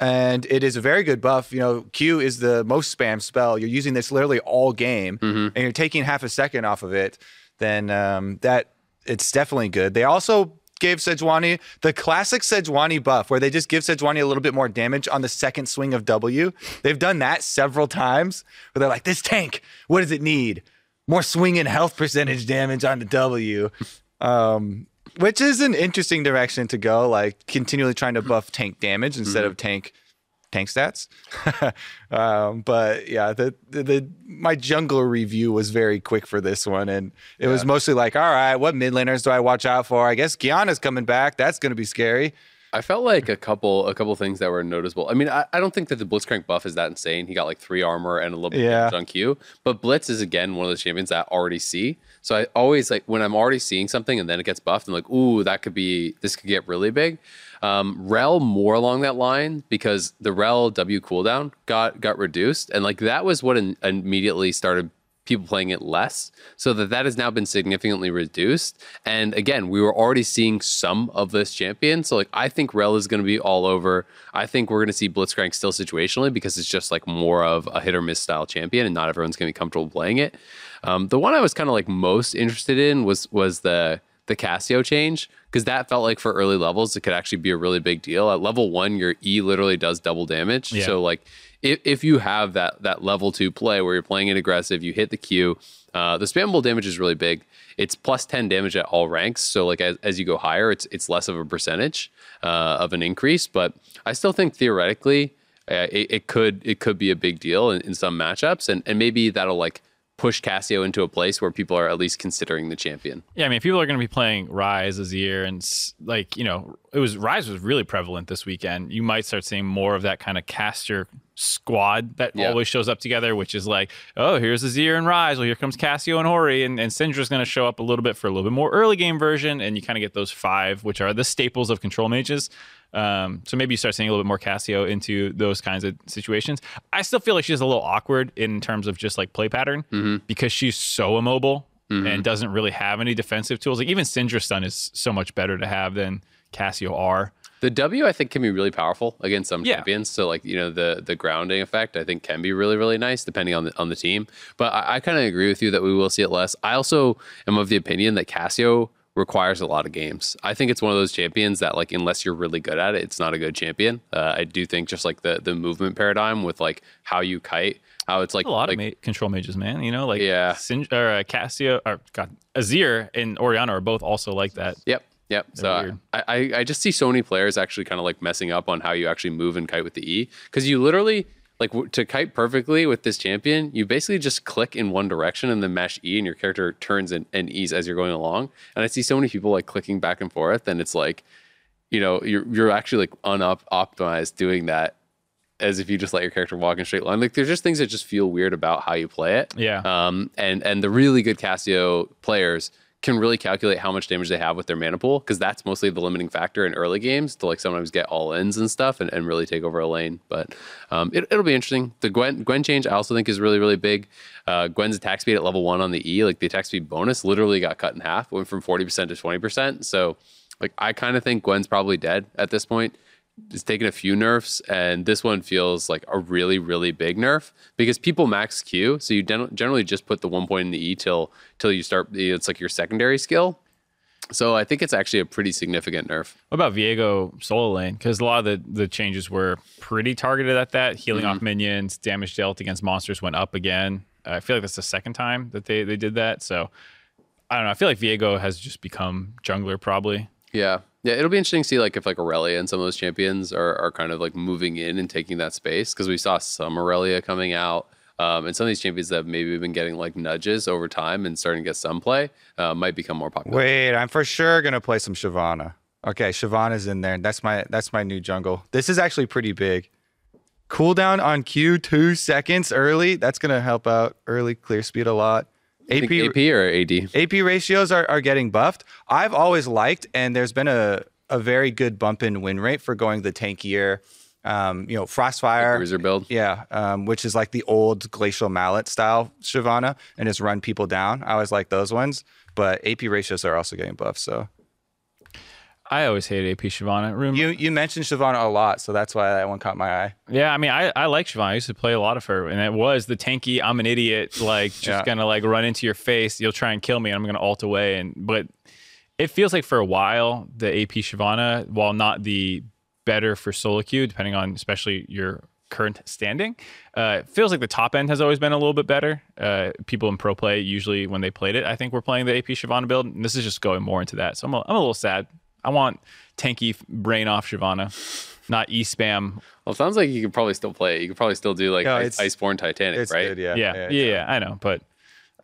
Speaker 1: and it is a very good buff. You know, Q is the most spam spell. You're using this literally all game,
Speaker 3: Mm-hmm.
Speaker 1: and you're taking half a second off of it. Then um, that it's definitely good. They also gave Sejuani the classic Sejuani buff, where they just give Sejuani a little bit more damage on the second swing of W. They've done that several times, where they're like, "This tank, what does it need? More swing and health percentage damage on the W." Um, which is an interesting direction to go, like continually trying to buff tank damage instead of tank tank stats. um, but yeah, the, the, the my jungler review was very quick for this one, and it was mostly like, all right, what mid laners do I watch out for? I guess Qiyana's coming back. That's going to be scary.
Speaker 3: I felt like a couple a couple things that were noticeable. I mean, I, I don't think that the Blitzcrank buff is that insane. He got like three armor and a little bit
Speaker 1: Yeah.
Speaker 3: of on Q. But Blitz is again one of those champions that I already see. So I always like when I'm already seeing something and then it gets buffed, I'm like, ooh, that could be this could get really big. Um, Rell more along that line because the Rell W cooldown got got reduced, and like that was what in, immediately started people playing it less. So that that has now been significantly reduced. And again we were already seeing some of this champion. So like i think Rell is going to be all over. I think we're going to see blitzcrank still situationally because it's just like more of a hit or miss style champion and not everyone's going to be comfortable playing it. Um, the one i was kind of like most interested in was was the the Cassio change because that felt like for early levels it could actually be a really big deal. At level one, your E literally does double damage.
Speaker 2: Yeah.
Speaker 3: So like if, if you have that that level two play where you're playing it aggressive, you hit the Q, uh, the spammable damage is really big. It's plus ten damage at all ranks. So like as, as you go higher, it's it's less of a percentage uh, of an increase. But I still think theoretically uh, it, it could it could be a big deal in, in some matchups, and and maybe that'll like push Cassio into a place where people are at least considering the champion.
Speaker 2: Yeah, I mean, people are going to be playing Ryze, Azir, and like you know, it was Ryze was really prevalent this weekend. You might start seeing more of that kind of caster squad that
Speaker 3: Yeah.
Speaker 2: always shows up together, which is like, oh, here's Azir and Ryze. Well, here comes Cassio and Ori, and, and Syndra's going to show up a little bit for a little bit more early game version, and you kind of get those five, which are the staples of control mages. Um, so maybe you start seeing a little bit more Cassio into those kinds of situations. I still feel like she's a little awkward in terms of just like play pattern because she's so immobile and doesn't really have any defensive tools. Like even Syndra stun is so much better to have than Cassio R.
Speaker 3: The W I think can be really powerful against some
Speaker 2: Yeah.
Speaker 3: champions. So like you know the the grounding effect I think can be really really nice depending on the on the team. But I, I kind of agree with you that we will see it less. I also am of the opinion that Casio requires a lot of games. I think it's one of those champions that like unless you're really good at it, it's not a good champion. Uh, I do think just like the the movement paradigm with like how you kite, how it's like
Speaker 2: A lot
Speaker 3: like,
Speaker 2: of ma- control mages, man. You know, like
Speaker 3: Yeah.
Speaker 2: Syn- or uh, Cassio or God, Azir and Orianna are both also like that.
Speaker 3: Yep. Yep. So I. I, I just see so many players actually kind of like messing up on how you actually move and kite with the E because you literally like w- to kite perfectly with this champion, you basically just click in one direction and then mash E, and your character turns and, and E's as you're going along. And I see so many people like clicking back and forth, and it's like, you know, you're you're actually like unop optimized doing that as if you just let your character walk in straight line. Like there's just things that just feel weird about how you play it.
Speaker 2: Yeah.
Speaker 3: Um, and and the really good Cassio players can really calculate how much damage they have with their mana pool because that's mostly the limiting factor in early games to like sometimes get all ins and stuff and, and really take over a lane. But um, it, it'll be interesting. The Gwen Gwen change I also think is really really big. Uh, Gwen's attack speed at level one on the E, like the attack speed bonus, literally got cut in half, went from forty percent to twenty percent. So like I kind of think Gwen's probably dead at this point it's taken a few nerfs, and this one feels like a really, really big nerf because people max Q, so you gen- generally just put the one point in the E till till you start. It's like your secondary skill. So I think it's actually a pretty significant nerf.
Speaker 2: What about Viego solo lane? Because a lot of the, the changes were pretty targeted at that. Healing off mm-hmm. minions, damage dealt against monsters went up again. I feel like that's the second time that they, they did that. So I don't know. I feel like Viego has just become jungler probably.
Speaker 3: Yeah, yeah, it'll be interesting to see like if like Aurelia and some of those champions are are kind of like moving in and taking that space because we saw some Aurelia coming out. Um, and some of these champions that have maybe been getting like nudges over time and starting to get some play uh, might become more popular.
Speaker 1: Wait, I'm for sure gonna play some Shyvana. Okay, Shyvana's in there. That's my that's my new jungle. This is actually pretty big. Cooldown on Q two seconds early. That's gonna help out early clear speed a lot. AP
Speaker 3: AP or AD?
Speaker 1: AP ratios are, are getting buffed. I've always liked, and there's been a, a very good bump in win rate for going the tankier, um, you know, Frostfire.
Speaker 3: Bruiser build.
Speaker 1: Yeah, um, which is like the old Glacial Mallet style Shyvana, and just run people down. I always like those ones, but AP ratios are also getting buffed. So
Speaker 2: I always hated AP Shyvana. Room,
Speaker 1: you you mentioned Shyvana a lot, so that's why that one caught my eye.
Speaker 2: Yeah, I mean, I, I like Siobhan. I used to play a lot of her, and it was the tanky. I'm an idiot. Like just
Speaker 1: Yeah.
Speaker 2: gonna like run into your face. You'll try and kill me, and I'm gonna alt away. And but it feels like for a while the AP Shyvana, while not the better for solo queue, depending on especially your current standing, uh, feels like the top end has always been a little bit better. Uh, people in pro play usually when they played it, I think we're playing the AP Shyvana build, and this is just going more into that. So I'm a, I'm a little sad. I want tanky brain off Shyvana, not e spam.
Speaker 3: Well, it sounds like you could probably still play it. You could probably still do like
Speaker 1: No,
Speaker 3: Ice,
Speaker 1: it's-
Speaker 3: Iceborn Titanic,
Speaker 1: It's
Speaker 3: right?
Speaker 1: good, yeah.
Speaker 2: Yeah, yeah, yeah, I know, but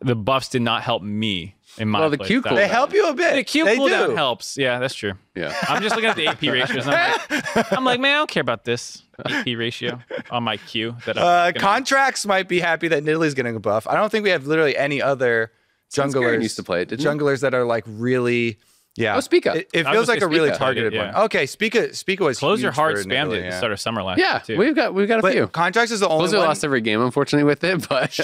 Speaker 2: the buffs did not help me in my.
Speaker 3: Well, the
Speaker 2: play
Speaker 3: Q
Speaker 2: style.
Speaker 1: They help you a bit.
Speaker 2: The Q
Speaker 1: they
Speaker 2: cooldown
Speaker 1: do.
Speaker 2: helps. Yeah, that's true.
Speaker 3: Yeah.
Speaker 2: I'm just looking at the AP ratios. And I'm, like, I'm like, man, I don't care about this AP ratio on my Q. That
Speaker 1: Uh, Contractz might be happy that Nidalee's getting a buff. I don't think we have literally any other
Speaker 3: Karen
Speaker 1: junglers
Speaker 3: used to play it, didn't
Speaker 1: junglers that are like really. Yeah.
Speaker 3: Oh, Spica.
Speaker 1: It, it feels like
Speaker 2: say
Speaker 1: a really
Speaker 2: Spica.
Speaker 1: targeted
Speaker 2: Yeah.
Speaker 1: one. Okay, Spica. Spica was
Speaker 2: Closer
Speaker 1: huge
Speaker 2: hard
Speaker 1: for
Speaker 2: spammed
Speaker 1: Nidalee,
Speaker 2: it at
Speaker 1: yeah.
Speaker 2: the start of summer last
Speaker 3: Yeah,
Speaker 2: year too.
Speaker 3: we've got we've got a few.
Speaker 1: Contracts is the only
Speaker 3: Blizzard
Speaker 1: one.
Speaker 3: lost every game, unfortunately, with it. But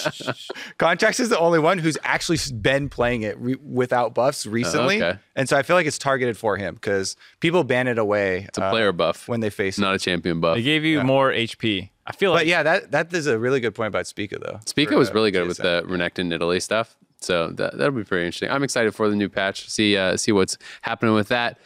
Speaker 1: Contracts is the only one who's actually been playing it re- without buffs recently,
Speaker 3: okay.
Speaker 1: and so I feel like it's targeted for him because people ban it away.
Speaker 3: it's a player buff,
Speaker 1: when they face.
Speaker 3: not a champion buff.
Speaker 2: They gave you more HP. I feel like
Speaker 1: But yeah, that that is a really good point about Spica though.
Speaker 3: Spica
Speaker 1: for,
Speaker 3: was
Speaker 1: uh,
Speaker 3: really good with
Speaker 1: TSM.
Speaker 3: the Renekton Italy stuff. So that that'll be pretty interesting. I'm excited for the new patch. See uh, see what's happening with that.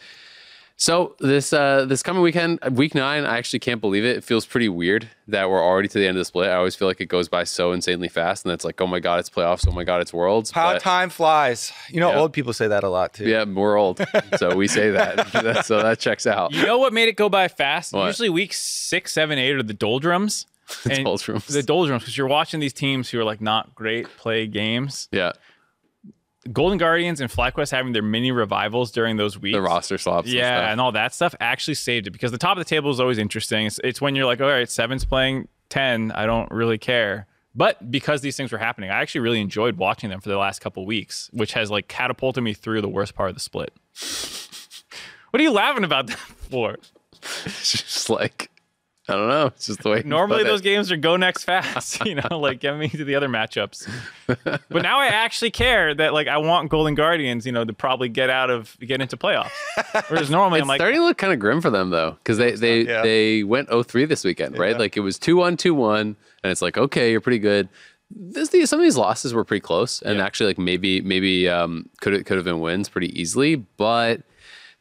Speaker 3: So this uh, this coming weekend, week nine, I actually can't believe it. It feels pretty weird that we're already to the end of the split. I always feel like it goes by so insanely fast, and it's like, oh my god, it's playoffs. Oh my god, it's worlds.
Speaker 1: How
Speaker 3: But-
Speaker 1: time flies. You know,
Speaker 3: Yeah.
Speaker 1: old people say that a lot too.
Speaker 3: yeah, we're old, so we say that. That- so that checks out.
Speaker 2: you know what made it go by fast?
Speaker 3: What?
Speaker 2: Usually week six, seven, eight are the doldrums. And
Speaker 3: doldrums.
Speaker 2: The doldrums, because you're watching these teams who are like not great play games.
Speaker 3: Yeah,
Speaker 2: Golden Guardians and FlyQuest having their mini revivals during those weeks.
Speaker 3: the roster swaps. and
Speaker 2: Yeah,
Speaker 3: stuff.
Speaker 2: and all that stuff actually saved it because the top of the table is always interesting. It's, it's when you're like, all right, seven's playing 10. I don't really care. But because these things were happening, I actually really enjoyed watching them for the last couple weeks, which has like catapulted me through the worst part of the split. what are you laughing about that for?
Speaker 3: it's just like I don't know. It's just the way.
Speaker 2: Normally
Speaker 3: put it.
Speaker 2: those games are go next fast, you know, like get me to the other matchups. But now I actually care that like I want Golden Guardians, you know, to probably get out of get into playoffs. Whereas normally I'm like,
Speaker 3: starting to look kind of grim for them though, because they they
Speaker 1: Yeah.
Speaker 3: they went 0-3 this weekend, right?
Speaker 1: Yeah.
Speaker 3: Like it was 2-1, 2-1, and it's like okay, you're pretty good. This these, some of these losses were pretty close, and
Speaker 2: Yeah.
Speaker 3: actually like maybe maybe um could could have been wins pretty easily, but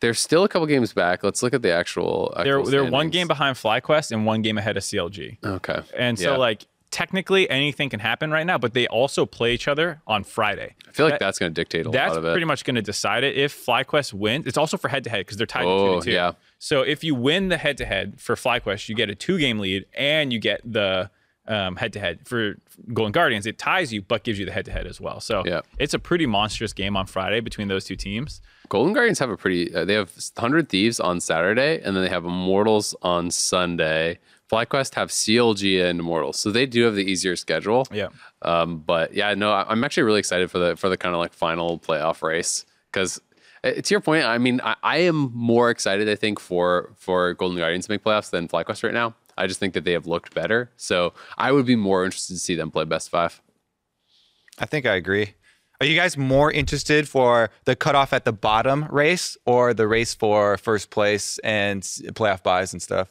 Speaker 3: they're still a couple games back. Let's look at the actual.
Speaker 2: they're they're one game behind FlyQuest and one game ahead of CLG.
Speaker 3: Okay,
Speaker 2: And so
Speaker 3: Yeah.
Speaker 2: like technically anything can happen right now, but they also play each other on Friday.
Speaker 3: I feel like that's going to dictate a lot of it.
Speaker 2: That's pretty much going to decide it. If FlyQuest wins, it's also for head to head because they're tied
Speaker 3: Oh,
Speaker 2: to two.
Speaker 3: yeah.
Speaker 2: So if you win the head to head for FlyQuest, you get a two game lead and you get the um, head to head for Golden Guardians. It ties you, but gives you the head to head as well. So
Speaker 3: Yeah.
Speaker 2: it's a pretty monstrous game on Friday between those two teams.
Speaker 3: Golden Guardians have a pretty. Uh, they have Hundred Thieves on Saturday, and then they have Immortals on Sunday. FlyQuest have CLG and Immortals, so they do have the easier schedule.
Speaker 2: Yeah.
Speaker 3: Um, but yeah, no, I- I'm actually really excited for the for the kind of like final playoff race because to your point, I mean, I, I am more excited, I think, for for Golden Guardians to make playoffs than FlyQuest right now. I just think that they have looked better, so I would be more interested to see them play best five.
Speaker 1: I think I agree. Are you guys more interested for the cutoff at the bottom race or the race for first place and playoff buys and stuff?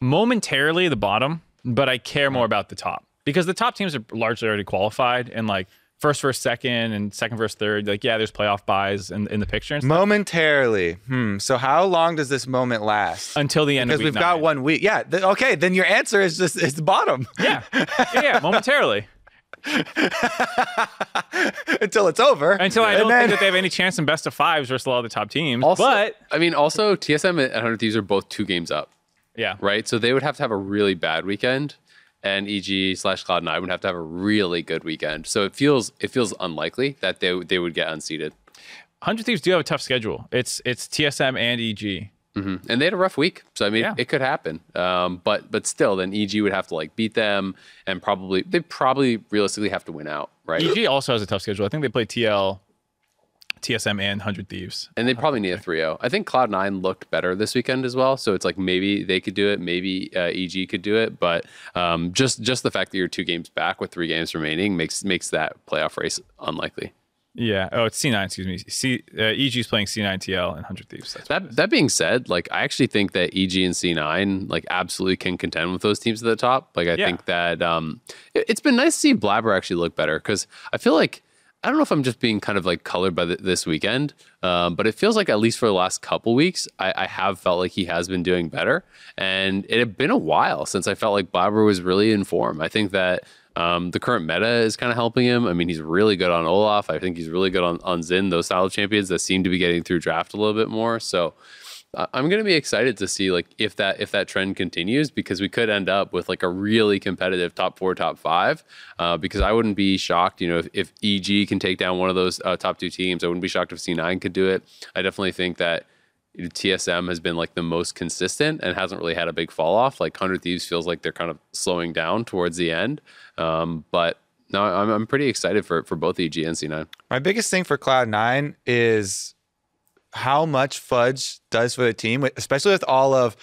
Speaker 2: momentarily the bottom, but I care more about the top because the top teams are largely already qualified and like first versus second and second versus third. Like, yeah, there's playoff buys in, in the picture and stuff
Speaker 1: Momentarily. Hmm. So how long does this moment last?
Speaker 2: until the end
Speaker 1: Because
Speaker 2: of
Speaker 1: we've
Speaker 2: week
Speaker 1: got one week. Yeah. th- okay. Then your answer is just it's the bottom
Speaker 2: Yeah. yeah, yeah, momentarily.
Speaker 1: until it's over.
Speaker 2: Until I don't
Speaker 1: then-
Speaker 2: think that they have any chance in best of fives versus a lot of the top teams.
Speaker 3: Also,
Speaker 2: but
Speaker 3: I mean, also TSM and Hundred Thieves are both two games up.
Speaker 2: yeah,
Speaker 3: right? So they would have to have a really bad weekend, and EG slash Cloud Nine would have to have a really good weekend. So it feels it feels unlikely that they they would get unseated.
Speaker 2: Hundred Thieves do have a tough schedule. It's it's TSM and EG.
Speaker 3: Mhm. And they had a rough week, so I mean,
Speaker 2: Yeah.
Speaker 3: it could happen. Um, but but still, then EG would have to like beat them, and probably they probably realistically have to win out, right?
Speaker 2: EG also has a tough schedule. I think they play TL, TSM, and Hundred Thieves.
Speaker 3: And they probably need a 3-0. I think Cloud Nine looked better this weekend as well, so it's like maybe they could do it, maybe uh, EG could do it, but um, just just the fact that you're two games back with three games remaining makes makes that playoff race unlikely.
Speaker 2: Yeah. Oh, it's C9. Excuse me. C uh, EG is playing C9 TL and Hundred Thieves. That's
Speaker 3: That that being said, like I actually think that EG and C9 like absolutely can contend with those teams at the top. Like I
Speaker 2: Yeah.
Speaker 3: think that um it, has been nice to see Blabber actually look better because I feel like I don't know if I'm just being kind of like colored by the, this weekend, um, but it feels like at least for the last couple weeks, I, I have felt like he has been doing better, and it had been a while since I felt like Blabber was really in form. I think that Um, the current meta is kind of helping him. I mean, he's really good on Olaf. I think he's really good on, on Xin, those style of champions that seem to be getting through draft a little bit more. So I'm going to be excited to see like if that if that trend continues because we could end up with like a really competitive top four, top five. Uh, because I wouldn't be shocked, you know, if, if EG can take down one of those uh, top two teams. I wouldn't be shocked if C9 could do it. I definitely think that TSM has been like the most consistent and hasn't really had a big fall off. Like Hundred Thieves feels like they're kind of slowing down towards the end, um, but no, I'm, I'm pretty excited for for both EG and C9.
Speaker 1: My biggest thing for Cloud Nine is how much Fudge does for the team, especially with all of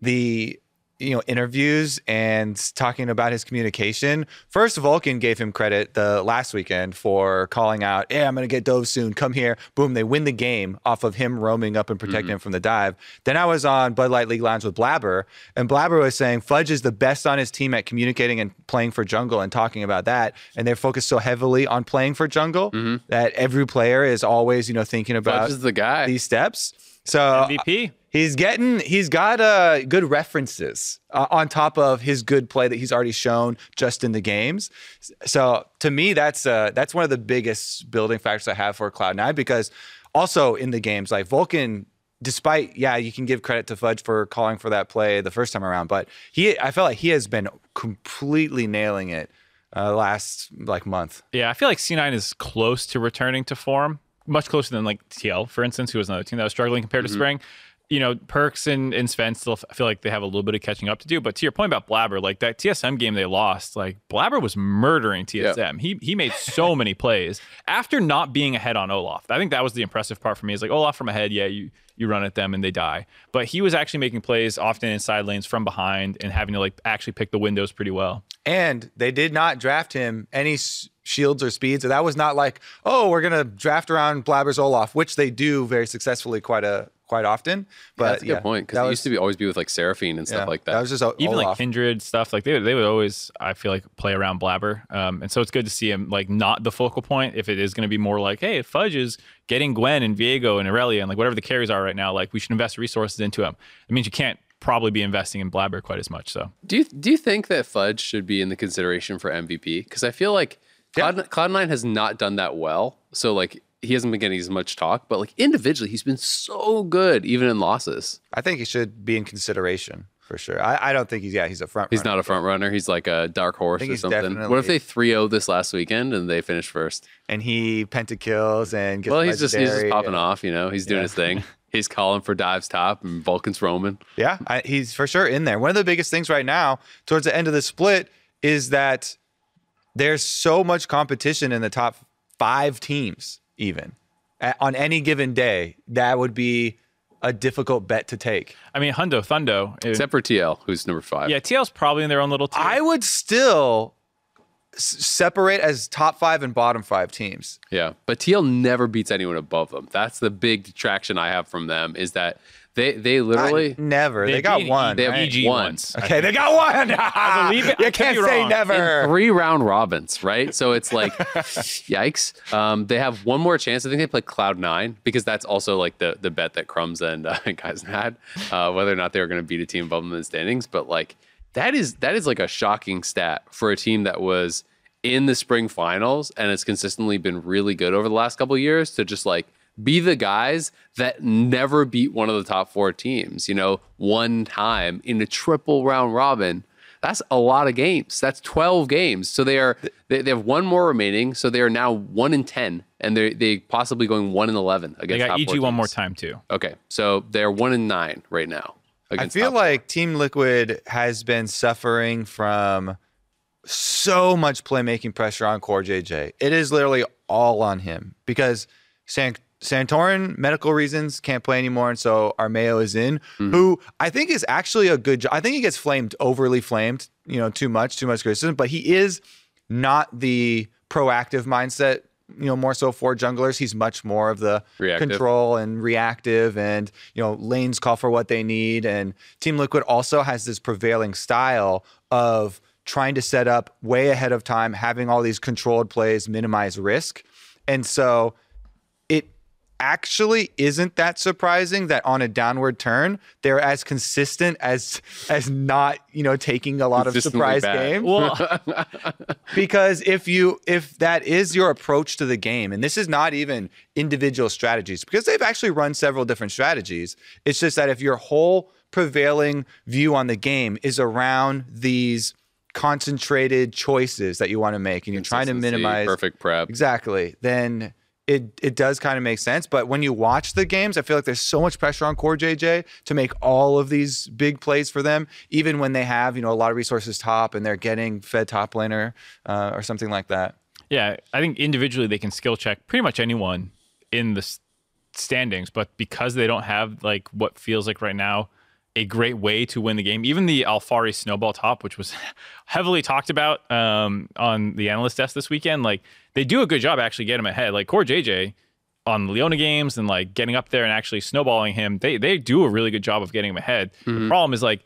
Speaker 1: the you know interviews and talking about his communication. First, Vulcan gave him credit the last weekend for calling out, "Yeah, I'm going to get dove soon. Come here." Boom, they win the game off of him roaming up and protecting mm-hmm. him from the dive. Then I was on Bud Light League Lounge with Blabber, and Blabber was saying Fudge is the best on his team at communicating and playing for jungle and talking about that. And they're focused so heavily on playing for jungle mm-hmm. that every player is always you know thinking about
Speaker 3: Fudge is the guy
Speaker 1: these steps. So
Speaker 2: MVP.
Speaker 1: He's getting, he's got uh, good references uh, on top of his good play that he's already shown just in the games. So to me, that's uh, that's one of the biggest building factors I have for Cloud Nine because also in the games, like Vulcan, despite yeah, you can give credit to Fudge for calling for that play the first time around, but he, I felt like he has been completely nailing it uh, last like month.
Speaker 2: Yeah, I feel like C9 is close to returning to form much closer than like TL, for instance, who was another team that was struggling compared mm-hmm. to Spring you know, Perkz and, and Sven still feel like they have a little bit of catching up to do. But to your point about Blabber, like that TSM game they lost, like Blabber was murdering TSM. He he made so many plays after not being ahead on Olaf. I think that was the impressive part for me. Is like Olaf from ahead, yeah, you you run at them and they die. But he was actually making plays often in side lanes from behind and having to like actually pick the windows pretty well.
Speaker 1: And they did not draft him any shields or speeds. So that was not like, oh, we're gonna draft around Blabber's Olaf, which they do very successfully quite a quite often. But yeah,
Speaker 3: that's a good yeah, point because it used to be always be with like Seraphine and stuff yeah, like that.
Speaker 1: That was just
Speaker 2: even like Kindred stuff. Like they would, they would always I feel like play around Blabber, um, and so it's good to see him like not the focal point. If it is going to be more like, hey, Fudge is getting Gwen and Viego and Aurelia and like whatever the carries are right now, like we should invest resources into him. It means you can't probably be investing in Blabber quite as much. So
Speaker 3: do you do you think that Fudge should be in the consideration for MVP? Because I feel like Cloud, Cloud9 has not done that well. So like he hasn't been getting as much talk, but like individually, he's been so good, even in losses.
Speaker 1: I think he should be in consideration for sure. I, I don't think he's yeah he's a front.
Speaker 3: He's not a front runner. He's like a dark horse or something. What if they 3-0 this last weekend and they finish first?
Speaker 1: And he pentakills and gets
Speaker 3: well, he's just he's just popping and, off. You know, he's doing yeah. his thing. He's calling for dives top and Vulcan's roaming.
Speaker 1: Yeah, I, he's for sure in there. One of the biggest things right now towards the end of the split is that there's so much competition in the top five teams, even on any given day. That would be a difficult bet to take.
Speaker 2: I mean, Hundo Thundo,
Speaker 3: except for TL, who's number five.
Speaker 2: Yeah, TL's probably in their own little. Tier.
Speaker 1: I would still separate as top five and bottom five teams.
Speaker 3: Yeah, but TL never beats anyone above them. That's the big detraction I have from them is that they they literally
Speaker 1: I never. They, they got one.
Speaker 3: They have right? EG once.
Speaker 1: Okay, they got one. I believe it. You can't say wrong. never.
Speaker 3: In three round robins, right? So it's like, yikes. Um, they have one more chance. I think they play Cloud Nine because that's also like the the bet that Crumbz and uh, guys had uh, whether or not they were going to beat a team above them in the standings. But like that is that is like a shocking stat for a team that was in the spring finals and has consistently been really good over the last couple years to just like be the guys that never beat one of the top four teams, you know, one time in a triple round robin. That's a lot of games. That's 12 games. So they are they, they have one more remaining. So they are now one in 10 and they they possibly going one in 11 against
Speaker 2: They got
Speaker 3: EG
Speaker 2: one more time too.
Speaker 3: Okay. So they're one in nine right now.
Speaker 1: I feel like four. Team Liquid has been suffering from so much playmaking pressure on CoreJJ. It is literally all on him because San Santorin, medical reasons, can't play anymore, and so Armao is in, mm-hmm. who I think is actually a good. I think he gets flamed, overly flamed, you know, too much, too much criticism, but he is not the proactive mindset. You know, more so for junglers, he's much more of the reactive. control and reactive, and you know, lanes call for what they need. And Team Liquid also has this prevailing style of trying to set up way ahead of time, having all these controlled plays, minimize risk, and so actually isn't that surprising that on a downward turn they're as consistent as as not you know taking a lot of surprise
Speaker 3: bad.
Speaker 1: games
Speaker 2: Well,
Speaker 1: because if you if that is your approach to the game and this is not even individual strategies because they've actually run several different strategies it's just that if your whole prevailing view on the game is around these concentrated choices that you want to make and you're trying to minimize
Speaker 3: perfect prep.
Speaker 1: Exactly. Then it it does kind of make sense. But when you watch the games, I feel like there's so much pressure on CoreJJ to make all of these big plays for them, even when they have you know a lot of resources top and they're getting fed top laner uh, or something like that.
Speaker 2: Yeah, I think individually they can skill check pretty much anyone in the standings, but because they don't have like what feels like right now a great way to win the game, even the Alphari snowball top, which was heavily talked about um, on the analyst desk this weekend, like they do a good job actually getting him ahead. Like CoreJJ on Leona games and like getting up there and actually snowballing him, they they do a really good job of getting him ahead. The mm-hmm. problem is like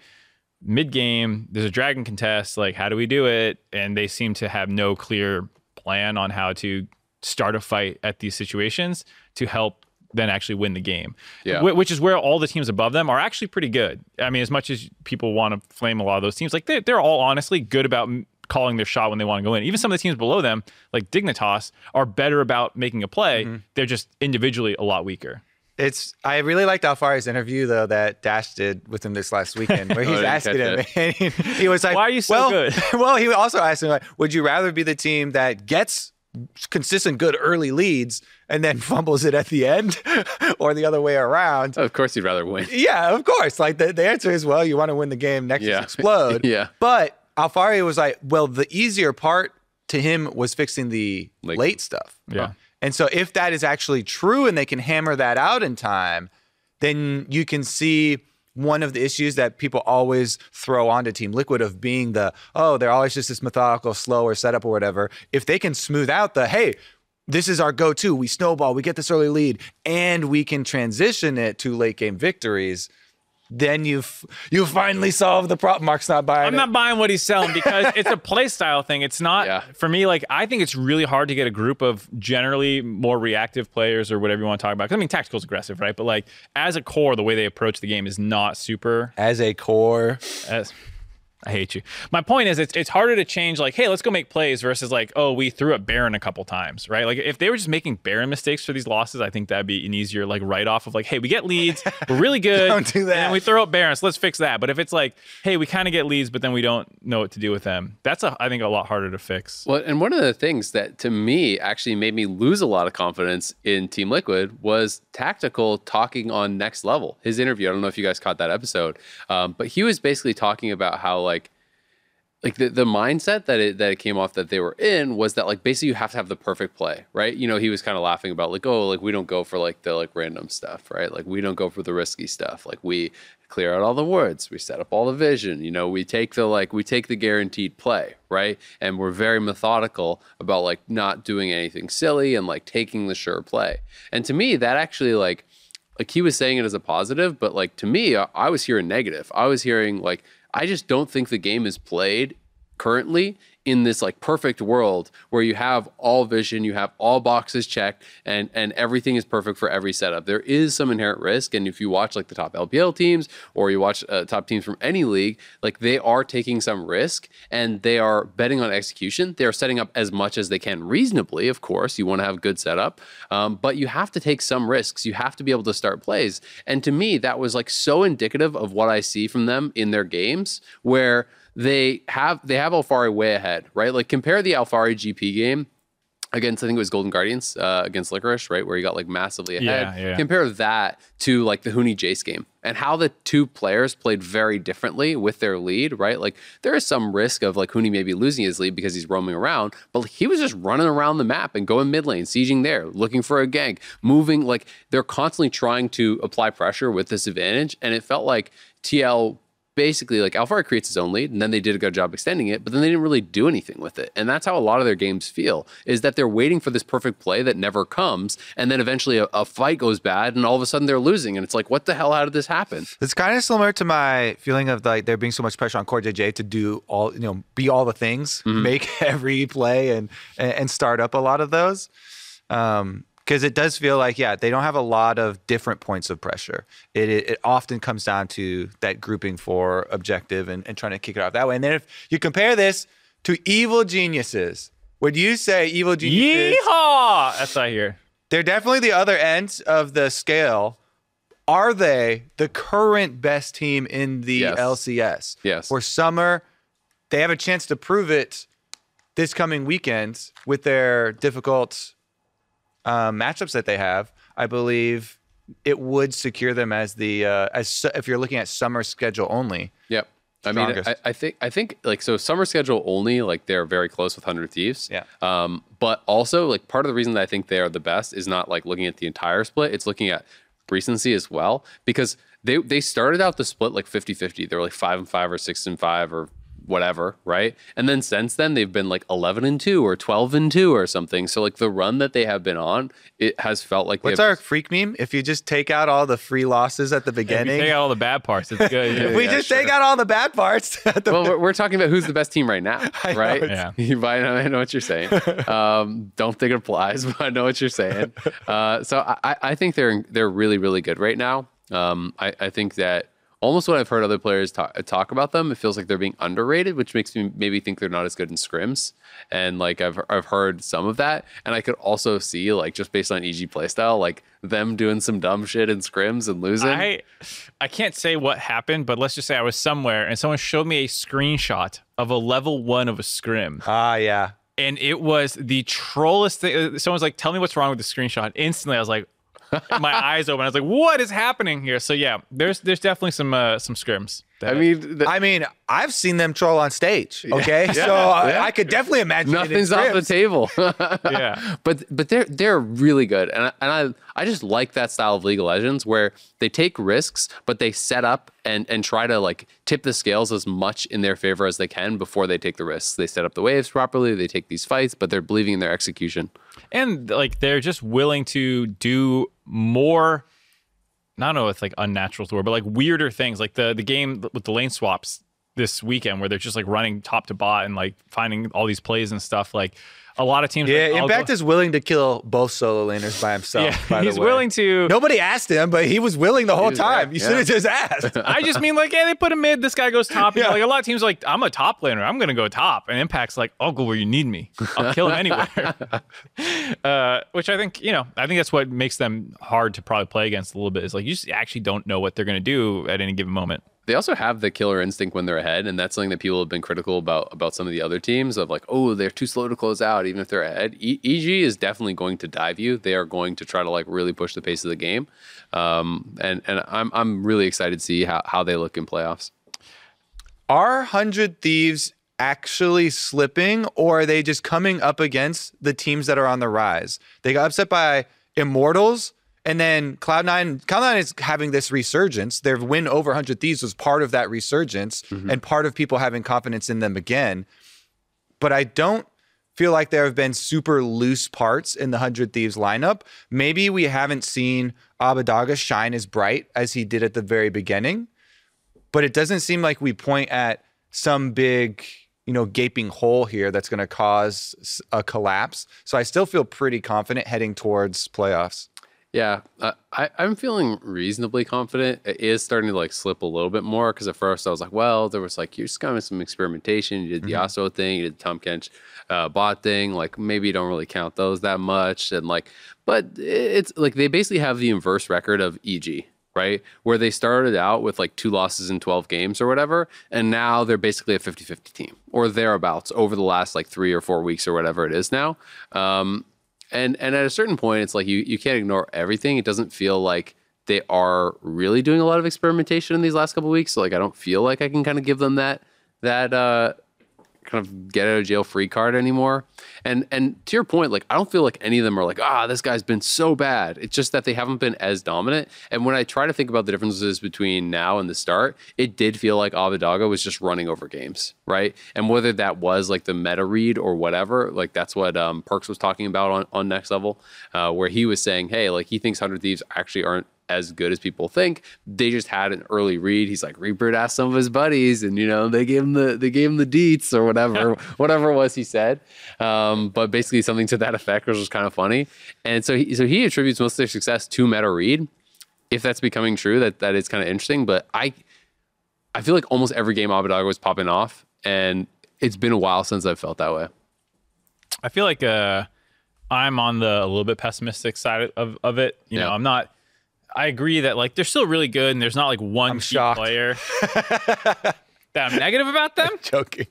Speaker 2: mid game, there's a dragon contest. Like, how do we do it? And they seem to have no clear plan on how to start a fight at these situations to help then actually win the game.
Speaker 3: Yeah.
Speaker 2: Wh- which is where all the teams above them are actually pretty good. I mean, as much as people want to flame a lot of those teams, like they're, they're all honestly good about calling their shot when they want to go in. Even some of the teams below them, like Dignitas, are better about making a play.
Speaker 3: Mm-hmm.
Speaker 2: They're just individually a lot weaker.
Speaker 1: It's I really liked Alphari's interview though that Dash did with him this last weekend, where
Speaker 3: Oh, I
Speaker 1: he's
Speaker 3: didn't
Speaker 1: asking him, and he, he was like,
Speaker 2: Why are you so
Speaker 1: well,
Speaker 2: good?"
Speaker 1: well, he also asked him like, would you rather be the team that gets consistent good early leads and then fumbles it at the end, or the other way around?
Speaker 3: Of course, you'd rather win.
Speaker 1: Yeah, of course. Like the, the answer is, well, you want to win the game, next
Speaker 3: Yeah.
Speaker 1: explode.
Speaker 3: Yeah.
Speaker 1: But Alphari was like, well, the easier part to him was fixing the
Speaker 3: Like-
Speaker 1: late stuff.
Speaker 2: Yeah.
Speaker 1: And so if that is actually true and they can hammer that out in time, then you can see one of the issues that people always throw onto Team Liquid of being the, oh, they're always just this methodical, slower setup or whatever. If they can smooth out the, hey, this is our go-to. We snowball, we get this early lead, and we can transition it to late game victories. Then you've you finally solved the problem. Mark's not buying
Speaker 2: I'm
Speaker 1: it.
Speaker 2: not buying what he's selling because it's a play style thing. It's not
Speaker 3: Yeah.
Speaker 2: for me. Like I think it's really hard to get a group of generally more reactive players or whatever you want to talk about. I mean, tactical's aggressive, right? But like as a core, the way they approach the game is not super.
Speaker 1: As a core,
Speaker 2: As, I hate you. My point is, it's it's harder to change. Like, hey, let's go make plays versus like, oh, we threw up Baron a couple times, right? Like, if they were just making Baron mistakes for these losses, I think that'd be an easier like write off of like, hey, we get leads, we're really good,
Speaker 1: Don't do that.
Speaker 2: and we throw up Baron, so let's fix that. But if it's like, hey, we kind of get leads, but then we don't know what to do with them, that's a, I think a lot harder to fix.
Speaker 3: Well, and one of the things that to me actually made me lose a lot of confidence in Team Liquid was tactical talking on next level. His interview. I don't know if you guys caught that episode, um, but he was basically talking about how like like the, the mindset that it that it came off that they were in was that like basically you have to have the perfect play, right? You know, he was kind of laughing about like, oh, like we don't go for like the like random stuff, right? Like we don't go for the risky stuff. Like we clear out all the woods, we set up all the vision, you know, we take the like we take the guaranteed play, right? And we're very methodical about like not doing anything silly and like taking the sure play. And to me, that actually like like he was saying it as a positive, but like to me, I, I was hearing negative. I was hearing like I just don't think the game is played currently in this like perfect world where you have all vision, you have all boxes checked, and and everything is perfect for every setup. There is some inherent risk, and if you watch like the top LPL teams or you watch uh, top teams from any league, like they are taking some risk and they are betting on execution. They are setting up as much as they can reasonably. Of course, you want to have good setup, um, but you have to take some risks. You have to be able to start plays, and to me, that was like so indicative of what I see from them in their games, where they have they have Alphari way ahead, right? Like compare the Alphari GP game against I think it was Golden Guardians uh, against Licorice, right, where he got like massively ahead.
Speaker 2: Yeah, yeah.
Speaker 3: Compare that to like the Huni Jayce game and how the two players played very differently with their lead, right? Like there is some risk of like Huni maybe losing his lead because he's roaming around, but he was just running around the map and going mid lane, sieging there, looking for a gank, moving. Like they're constantly trying to apply pressure with this advantage, and it felt like TL basically like Alphari creates his own lead and then they did a good job extending it, but then they didn't really do anything with it. And that's how a lot of their games feel is that they're waiting for this perfect play that never comes. And then eventually a, a fight goes bad and all of a sudden they're losing. And it's like, what the hell? How did this happen?
Speaker 1: It's kind of similar to my feeling of like there being so much pressure on CoreJJ to do all, you know, be all the things, make every play and and and start up a lot of those. Um, because it does feel like yeah they don't have a lot of different points of pressure. It it, it often comes down to that grouping for objective and, and trying to kick it off that way. And then if you compare this to Evil Geniuses, would you say Evil Geniuses?
Speaker 2: Yeehaw! That's I hear.
Speaker 1: They're definitely the other end of the scale. Are they the current best team in the
Speaker 3: Yes.
Speaker 1: LCS?
Speaker 3: Yes.
Speaker 1: For summer, they have a chance to prove it this coming weekend with their difficult um, matchups that they have. I believe it would secure them as the uh, as su- if you're looking at summer schedule only.
Speaker 3: Yep. I mean, I, I think I think like so summer schedule only like they're very close with Hundred Thieves.
Speaker 1: Yeah.
Speaker 3: Um, but also like part of the reason that I think they are the best is not like looking at the entire split. It's looking at recency as well because they they started out the split like 50-50. They were like five and five or six and five or whatever, right? And then since then they've been like eleven and two or twelve and two or something. So like the run that they have been on, it has felt like
Speaker 1: What's our Phreak meme? If you just take out all the free losses at the
Speaker 2: If you
Speaker 1: beginning,
Speaker 2: take out all the bad parts, it's good.
Speaker 1: if we
Speaker 3: yeah,
Speaker 1: just take out all the bad parts at the
Speaker 3: well, we're, we're talking about who's the best team right now,
Speaker 1: I know,
Speaker 3: right?
Speaker 2: it's-
Speaker 3: You might I know what you're saying. Um, don't think it applies, but I know what you're saying. Uh, so I, I think they're they're really really good right now. Um, I, I think that almost when I've heard other players talk, talk about them, it feels like they're being underrated, which makes me maybe think they're not as good in scrims. And like I've I've heard some of that, and I could also see like just based on EG playstyle, like them doing some dumb shit in scrims and losing.
Speaker 2: I I can't say what happened, but let's just say I was somewhere and someone showed me a screenshot of a level one of a scrim.
Speaker 1: Ah, yeah.
Speaker 2: and it was the trollest thing. Someone's like, "Tell me what's wrong with the screenshot." Instantly, I was like, my eyes open. I was like, "What is happening here?" So yeah, there's there's definitely some uh, some scrims.
Speaker 3: I mean, the,
Speaker 1: I mean, I've seen them troll on stage. Okay, so I,
Speaker 3: yeah.
Speaker 1: I could definitely imagine.
Speaker 3: nothing's off the table.
Speaker 2: yeah,
Speaker 3: but but they're they're really good, and I, and I I just like that style of League of Legends where they take risks, but they set up and and try to like tip the scales as much in their favor as they can before they take the risks. They set up the waves properly, they take these fights, but they're believing in their execution.
Speaker 2: and like they're just willing to do more. I don't know if like unnatural to but like weirder things, like the the game with the lane swaps this weekend, where they're just like running top to bot and like finding all these plays and stuff. Like a lot of teams,
Speaker 1: Yeah,
Speaker 2: like,
Speaker 1: Impact
Speaker 2: go-
Speaker 1: is willing to kill both solo laners by himself.
Speaker 2: yeah,
Speaker 1: by the
Speaker 2: he's
Speaker 1: way.
Speaker 2: willing to.
Speaker 1: Nobody asked him, but he was willing the whole time.
Speaker 3: there,
Speaker 1: You
Speaker 3: yeah.
Speaker 1: should have just asked.
Speaker 2: I just mean like, yeah, they put him mid. This guy goes top.
Speaker 1: Yeah.
Speaker 2: like a lot of teams, are like I'm a top laner. I'm gonna go top. And Impact's like, I'll go where you need me. I'll kill him anywhere. uh, which I think you know, I think that's what makes them hard to probably play against a little bit. Is like you just actually don't know what they're gonna do at any given moment.
Speaker 3: They also have the killer instinct when they're ahead, and that's something that people have been critical about about some of the other teams of like, oh, they're too slow to close out, even if they're ahead. E- EG is definitely going to dive you. They are going to try to like really push the pace of the game, um, and and I'm I'm really excited to see how how they look in playoffs.
Speaker 1: Are Hundred Thieves actually slipping, or are they just coming up against the teams that are on the rise? They got upset by Immortals, and then Cloud9. Cloud9 is having this resurgence. Their win over Hundred Thieves was part of that resurgence, mm-hmm. and part of people having confidence in them again. But I don't feel like there have been super loose parts in the Hundred Thieves lineup. Maybe we haven't seen Abbedagge shine as bright as he did at the very beginning but it doesn't seem like we point at some big you know gaping hole here that's going to cause a collapse so i still feel pretty confident heading towards playoffs
Speaker 3: Yeah, uh, I, I'm feeling reasonably confident. It is starting to like slip a little bit more because at first I was like, well, there was like, you're just kind of some experimentation. You did the Yasuo thing, you did the Tahm Kench uh, bot thing. Like maybe you don't really count those that much. And like, but it's like they basically have the inverse record of EG, right? Where they started out with like two losses in 12 games or whatever. And now they're basically a 50 50 team or thereabouts over the last like three or four weeks or whatever it is now. Um, and and at a certain point it's like you you can't ignore everything. It doesn't feel like they are really doing a lot of experimentation in these last couple weeks. So like i don't feel like i can kind of give them that that uh kind of get out of jail free card anymore. And and to your point like i don't feel like any of them are like ah this guy's been so bad. It's just that they haven't been as dominant. And when i try to think about the differences between now and the start it did feel like Abbedagge was just running over games right? And whether that was like the meta read or whatever like that's what um, Perkz was talking about on, on next level uh, where he was saying hey like he thinks 100 thieves actually aren't as good as people think. They just had an early read. He's like Reaper asked some of his buddies, and you know they gave him the they gave him the deets or whatever whatever it was he said. Um, but basically something to that effect, which was kind of funny. And so he, so he attributes most of their success to Meta Read. If that's becoming true, that that is kind of interesting. But I I feel like almost every game Abbedagge was popping off, and it's been a while since I've felt that way.
Speaker 2: I feel like uh, I'm on the a little bit pessimistic side of, of it. You know, I'm not. I agree that like they're still really good, and there's not like one
Speaker 1: I'm shocked.
Speaker 2: player that I'm negative about them.
Speaker 1: Joking.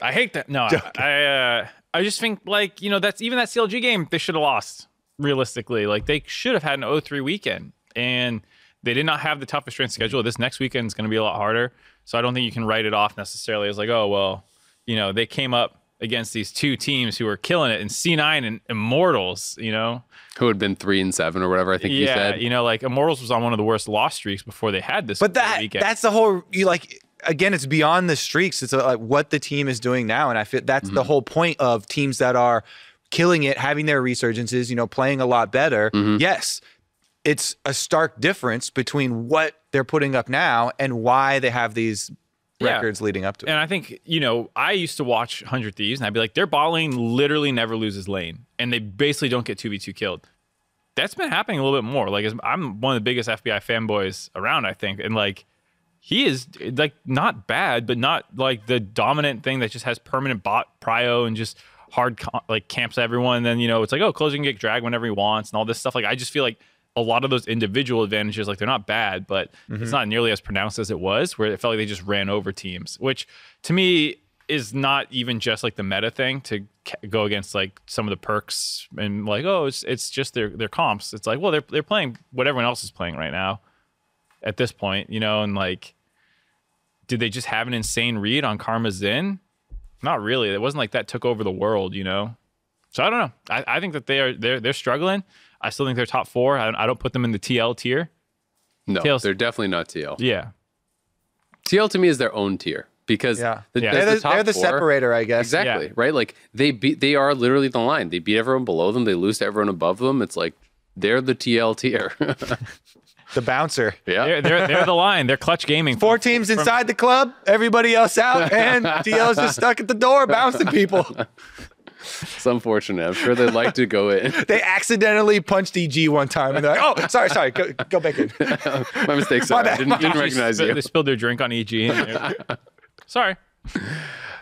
Speaker 2: I hate that. No, I I, uh, I just think like you know that's even that CLG game they should have lost realistically. Like they should have had an 0-3 weekend, and they did not have the toughest strength schedule. This next weekend is going to be a lot harder, so I don't think you can write it off necessarily as like oh well, you know they came up against these two teams who were killing it in C9 and Immortals. You know,
Speaker 3: Who had been three and seven or whatever I think you
Speaker 2: yeah,
Speaker 3: said.
Speaker 2: you know like Immortals was on one of the worst loss streaks before they had this.
Speaker 1: But that
Speaker 2: weekend.
Speaker 1: that's the whole you like again it's beyond the streaks it's uh, like what the team is doing now and I feel that's
Speaker 2: Mm-hmm.
Speaker 1: the whole point of teams that are killing it having their resurgences you know playing a lot better
Speaker 2: Mm-hmm.
Speaker 1: yes it's a stark difference between what they're putting up now and why they have these
Speaker 2: Yeah.
Speaker 1: records leading up to it.
Speaker 2: And I think, you know, I used to watch 100 Thieves and I'd be like, their bot lane literally never loses lane and they basically don't get 2v2 killed. That's been happening a little bit more. Like, I'm one of the biggest FBI fanboys around, I think. And like, he is like not bad, but not like the dominant thing that just has permanent bot prio and just hard like camps everyone. And then, you know, it's like, oh, can get dragged whenever he wants and all this stuff. Like, I just feel like a lot of those individual advantages, like they're not bad, but it's mm-hmm. not nearly as pronounced as it was, where it felt like they just ran over teams, which to me is not even just like the meta thing to go against like some of the Perkz and like, oh, it's it's just their their comps. It's like, well, they're they're playing what everyone else is playing right now at this point, you know, and like, did they just have an insane read on Karma Zin? Not really. It wasn't like that took over the world, you know. So I don't know. I, I think that they are they're they're struggling. I still think they're top four. I, I don't put them in the TL tier.
Speaker 3: No,
Speaker 2: TL's
Speaker 3: they're definitely not TL.
Speaker 2: Yeah,
Speaker 3: TL to me is their own tier because
Speaker 1: Yeah.
Speaker 3: the,
Speaker 2: Yeah.
Speaker 1: They're the,
Speaker 3: top
Speaker 1: they're the
Speaker 3: four-
Speaker 1: separator, I guess.
Speaker 3: Exactly
Speaker 2: Yeah.
Speaker 3: right. Like they beat, they are literally the line. They beat everyone below them. They lose to everyone above them. It's like they're the TL tier.
Speaker 1: The bouncer.
Speaker 3: yeah,
Speaker 2: they're, they're they're the line. They're clutch gaming.
Speaker 1: Four teams inside the club, everybody else out, and TL's just stuck at the door bouncing people.
Speaker 3: it's unfortunate. I'm sure they'd like to go in.
Speaker 1: They accidentally punched EG one time, and they're like, "Oh, sorry, sorry, go, go back in."
Speaker 3: My mistake. Sorry, I
Speaker 1: bad,
Speaker 3: didn't, didn't
Speaker 2: They
Speaker 3: recognize
Speaker 2: sp-
Speaker 3: you.
Speaker 2: They spilled their drink on EG. and Sorry.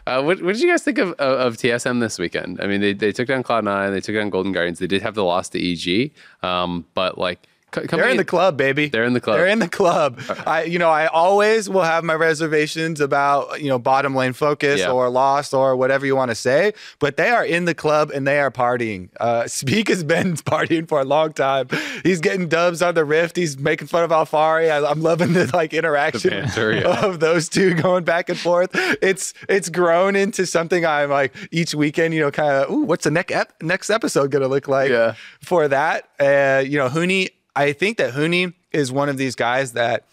Speaker 3: Uh, what, what did you guys think of, of, of TSM this weekend? I mean, they, they took down Cloud9, they took down Golden Guardians. They did have the loss to EG, um, but like, co-
Speaker 1: They're
Speaker 3: coming
Speaker 1: in the club, baby.
Speaker 3: They're in the club.
Speaker 1: They're in the club. I, you know, I always will have my reservations about you know bottom lane focus
Speaker 3: Yeah.
Speaker 1: or Lost or whatever you want to say, but they are in the club and they are partying. Uh, Spica has been partying for a long time. He's getting dubs on the Rift. He's making fun of Alphari. I, I'm loving the like interaction
Speaker 3: banter, yeah.
Speaker 1: of those two going back and forth. It's it's grown into something I'm like each weekend. You know, kind of. Ooh, what's the next ep- next episode gonna look like?
Speaker 3: Yeah.
Speaker 1: For that, uh, you know, Huni. I think that Huni is one of these guys that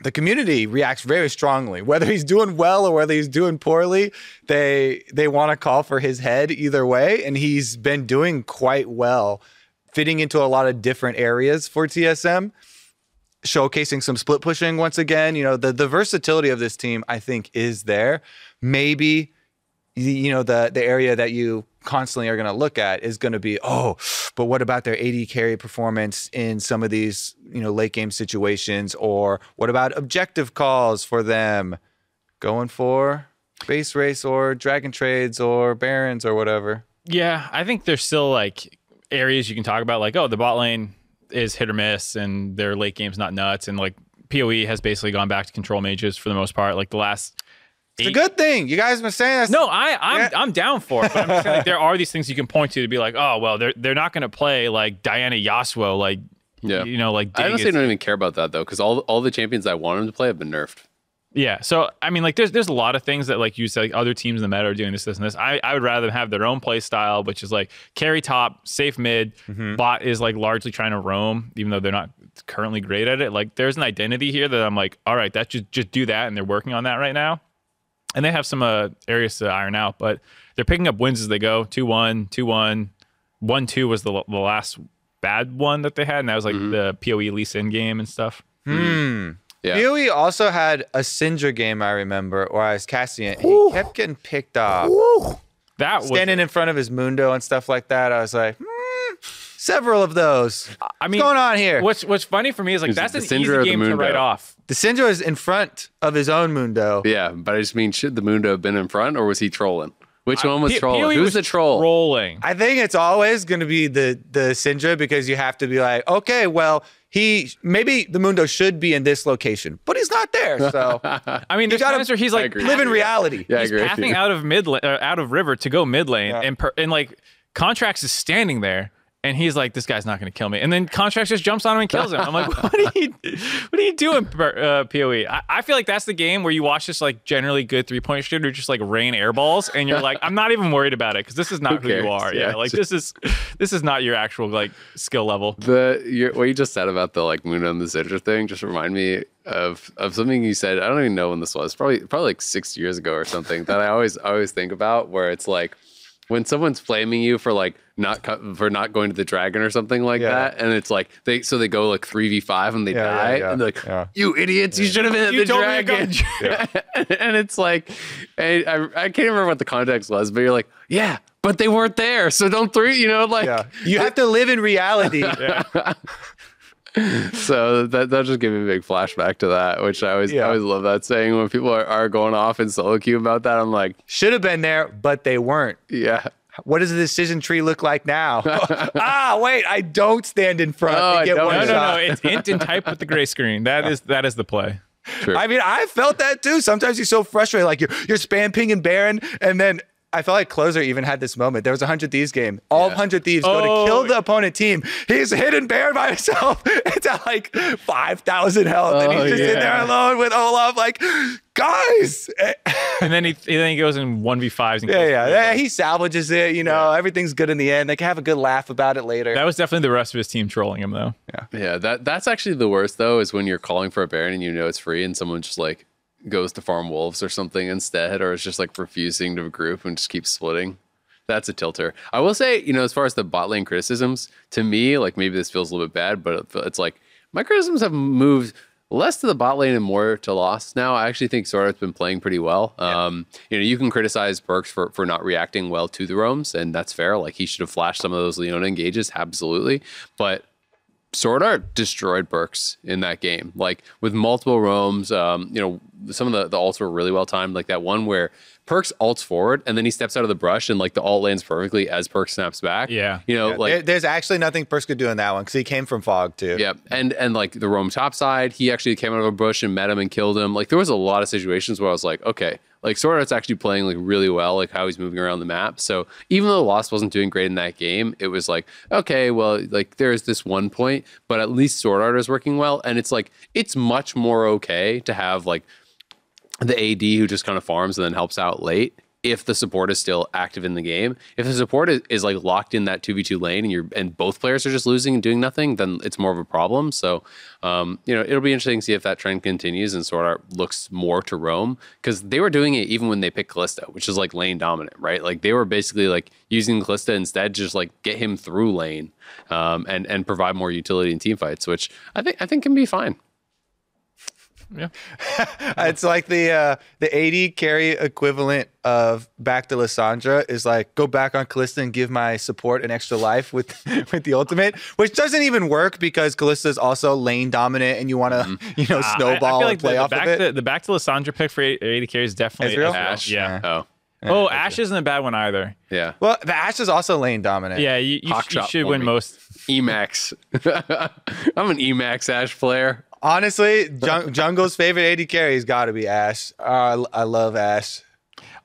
Speaker 1: the community reacts very strongly. Whether he's doing well or whether he's doing poorly, they they want to call for his head either way, and he's been doing quite well, fitting into a lot of different areas for TSM, showcasing some split pushing once again. You know, the the versatility of this team, I think, is there. Maybe you know the the area that you constantly are going to look at is going to be oh but what about their AD carry performance in some of these you know late game situations or what about objective calls for them going for base race or dragon trades or barons or whatever
Speaker 2: Yeah, I think there's still like areas you can talk about, like oh, the bot lane is hit or miss, and their late game's not nuts, and like Poe has basically gone back to control mages for the most part. Like the last.
Speaker 1: It's a good thing you guys been saying that's
Speaker 2: No, I I'm
Speaker 1: Yeah.
Speaker 2: I'm down for it, but I'm just saying like there are these things you can point to to be like, oh well, they're they're not going to play like Diana Yasuo, like
Speaker 3: Yeah.
Speaker 2: you know, like
Speaker 3: I honestly don't even care about that though, because all all the champions I want them to play have been nerfed.
Speaker 2: Yeah. So I mean, like, there's there's a lot of things that like you said, like other teams in the meta are doing this, this, and this. I, I would rather them have their own play style, which is like carry top, safe mid. Mm-hmm. Bot is like largely trying to roam, even though they're not currently great at it. Like, there's an identity here that I'm like, all right, that just just do that, and they're working on that right now. And they have some uh, areas to iron out, but they're picking up wins as they go. 2-1, 2-1, 1-2 was the the last bad one that they had, and that was like the PoE Lee Sin game and stuff.
Speaker 1: Hmm.
Speaker 3: Yeah.
Speaker 1: Huey also had a Syndra game, I remember, or I was casting it. He kept getting picked off.
Speaker 2: That was
Speaker 1: Standing in front of his Mundo and stuff like that. I was like, hmm, several of those.
Speaker 2: I mean,
Speaker 1: What's going on here?
Speaker 2: What's What's funny for me is like
Speaker 3: Is
Speaker 2: that's
Speaker 3: the
Speaker 2: an
Speaker 3: Syndra
Speaker 2: easy game to write off.
Speaker 1: The Syndra is in front of his own Mundo.
Speaker 3: Yeah, but I just mean, should the Mundo have been in front or was he trolling? Which one was
Speaker 2: P-
Speaker 3: trolling?
Speaker 2: PoE
Speaker 3: Who's
Speaker 2: was
Speaker 3: the troll?
Speaker 2: Trolling.
Speaker 1: I think it's always going to be the the Syndra because you have to be like, okay, well, he maybe the Mundo should be in this location, but he's not there. So
Speaker 2: I mean, there's
Speaker 1: gotta-
Speaker 2: times where he's like
Speaker 3: agree.
Speaker 1: live in reality.
Speaker 3: Yeah, I
Speaker 2: he's
Speaker 3: agree
Speaker 2: pathing out of mid la- uh, out of river to go mid lane,
Speaker 1: Yeah.
Speaker 2: and per- and like Contractz is standing there. And he's like, "This guy's not going to kill me." And then Contractz just jumps on him and kills him. I'm like, "What are you, what are you doing, uh, Poe?" I, I feel like that's the game where you watch this like generally good three point shooter just like rain air balls, and you're like, "I'm not even worried about it because this is not who,
Speaker 3: cares?
Speaker 2: you are."
Speaker 3: Yeah,
Speaker 2: Yeah, like
Speaker 3: just-
Speaker 2: this is this is not your actual like skill level.
Speaker 3: The your, what you just said about the like moon and the Syndra thing just remind me of of something you said. I don't even know when this was. Probably probably like six years ago or something. that I always always think about where it's like when someone's flaming you for like not co- for not going to the dragon or something like
Speaker 1: Yeah.
Speaker 3: that, and it's like they so they go like three v five and they
Speaker 1: Yeah, yeah,
Speaker 3: die,
Speaker 1: yeah,
Speaker 3: and they're like,
Speaker 1: yeah.
Speaker 3: "You idiots! You should have been at
Speaker 2: You
Speaker 3: the
Speaker 2: told me to go
Speaker 3: dragon."
Speaker 2: to
Speaker 3: and it's like, and I I can't remember what the context was, but you're like, "Yeah, but they weren't there, so don't three, you know, like."
Speaker 1: yeah, you have to live in reality.
Speaker 3: So that that just gave me a big flashback to that, which I always
Speaker 1: Yeah.
Speaker 3: I always love that saying when people are, are going off in solo queue about that. I'm like,
Speaker 1: Should have been there, but they weren't.
Speaker 3: yeah,
Speaker 1: What does the decision tree look like now? ah, wait, I don't stand in front
Speaker 3: Oh, I
Speaker 1: get
Speaker 3: don't.
Speaker 1: one
Speaker 2: No, no,
Speaker 1: shot.
Speaker 2: no. It's int and type with the gray screen. That is that is the play.
Speaker 3: true.
Speaker 1: I mean, I felt that too. Sometimes you're so frustrated, like you're you're spam pinging Baron, and then I felt like Closer even had this moment. There was a hundred thieves game. All
Speaker 3: Yeah.
Speaker 1: hundred thieves go
Speaker 2: Oh.
Speaker 1: to kill oh. the opponent team. He's hidden Baron by himself. It's at like five thousand health, and
Speaker 3: Oh,
Speaker 1: he's just in there alone with Olaf. Like, guys,
Speaker 2: And then he and then he goes in one v fives and
Speaker 1: yeah, yeah, yeah. He salvages it. You know, everything's good in the end. They can have a good laugh about it later.
Speaker 2: That was definitely the rest of his team trolling him though.
Speaker 3: Yeah, yeah, that that's actually the worst though, is when you're calling for a Baron and you know it's free, and someone just like goes to farm wolves or something instead, or is just like refusing to group and just keeps splitting. That's a tilter. I will say, you know, as far as the bot lane criticisms, to me, like maybe this feels a little bit bad, but it's like my criticisms have moved less to the bot lane and more to Lost now. I actually think Sora has been playing pretty well. Um, you know, you can criticize Perkz for, for not reacting well to the roams, and that's fair. Like he should have flashed some of those Leona engages, absolutely. But SwordArt destroyed Perkz in that game, like with multiple roams. Um, you know, some of the, the ults were really well timed, like that one where Perkz ults forward and then he steps out of the brush and like the alt lands perfectly as Perkz snaps back.
Speaker 2: Yeah.
Speaker 3: you know,
Speaker 1: Yeah,
Speaker 3: like
Speaker 1: there- there's actually nothing Perkz could do in that one because he came from Fog too.
Speaker 3: yeah, and and like the roam top side, he actually came out of a bush and met him and killed him. Like there was a lot of situations where I was like, okay, like SwordArt's actually playing like really well, like how he's moving around the map. So even though Lost wasn't doing great in that game, it was like, okay, well, like there's this one point, but at least SwordArt is working well, and it's like it's much more okay to have like the AD who just kind of farms and then helps out late if the support is still active in the game. If the support is, is like locked in that 2v2 lane and you're and both players are just losing and doing nothing, then it's more of a problem. So um, you know, it'll be interesting to see if that trend continues and SwordArt looks more to roam because they were doing it even when they picked Kalista, which is like lane dominant, right? Like they were basically like using Kalista instead, just like get him through lane um, and and provide more utility in team fights, which I think I think can be fine.
Speaker 2: Yeah.
Speaker 1: It's like the uh, the AD carry equivalent of back to Lissandra is like go back on Kalista and give my support an extra life with with the ultimate, which doesn't even work because Kalista is also lane dominant and you want to you know
Speaker 2: Uh, I-
Speaker 1: snowball
Speaker 2: I, feel like
Speaker 1: and play
Speaker 2: the, the
Speaker 1: off
Speaker 2: back
Speaker 1: of it.
Speaker 2: To, the back to Lissandra pick for AD carry is definitely
Speaker 1: Ezreal?
Speaker 2: Ashe. Yeah.
Speaker 3: Oh,
Speaker 2: Oh, Ashe isn't a bad one either.
Speaker 3: yeah.
Speaker 1: well, the Ashe is also lane dominant.
Speaker 2: Yeah, you, you,
Speaker 3: Hawk
Speaker 2: you should win
Speaker 3: me.
Speaker 2: most.
Speaker 3: Emax. I'm an Emax Ashe player.
Speaker 1: Honestly, jung- Jungle's favorite AD carry's got to be Ashe. Uh, I I love Ashe.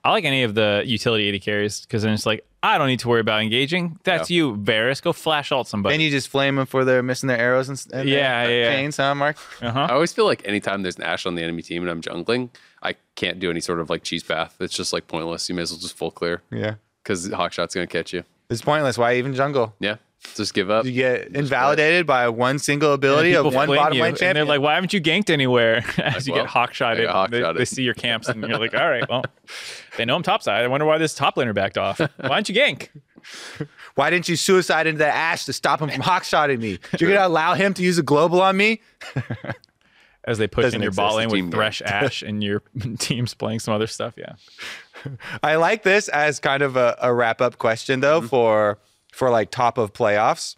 Speaker 2: I like any of the utility AD carries because then it's like, I don't need to worry about engaging. That's you, Varus. Go flash alt somebody.
Speaker 1: Then you just flame them for their missing their arrows and, and
Speaker 2: Yeah,
Speaker 1: their
Speaker 2: yeah, yeah.
Speaker 1: huh, Mark?
Speaker 2: uh-huh.
Speaker 3: I always feel like anytime there's an Ashe on the enemy team and I'm jungling, I can't do any sort of like cheese path. It's just like pointless. You may as well just full clear
Speaker 1: Yeah.
Speaker 3: because Hawkshot's going to catch you.
Speaker 1: It's pointless. Why even jungle?
Speaker 3: Yeah. Just give up.
Speaker 1: You get invalidated by one single ability
Speaker 2: People
Speaker 1: of one
Speaker 2: flame
Speaker 1: bottom
Speaker 2: you,
Speaker 1: lane
Speaker 2: and
Speaker 1: champion.
Speaker 2: they're like, why haven't you ganked anywhere? As you
Speaker 3: well,
Speaker 2: get hawk shotted,
Speaker 3: I
Speaker 2: they,
Speaker 3: hawk-shotted.
Speaker 2: they see your camps, and you're like, all right, well, they know I'm topside. I wonder why this top laner backed off. Why don't you gank?
Speaker 1: Why didn't you suicide into that Ashe to stop him from hawkshotting me? You're gonna allow him to use a global on me?
Speaker 2: As they push
Speaker 1: Doesn't
Speaker 2: in your bot
Speaker 1: exist.
Speaker 2: lane with Thresh Ashe and your team's playing some other stuff. Yeah.
Speaker 1: I like this as kind of a, a wrap up question though
Speaker 3: Mm-hmm.
Speaker 1: for for like top of playoffs.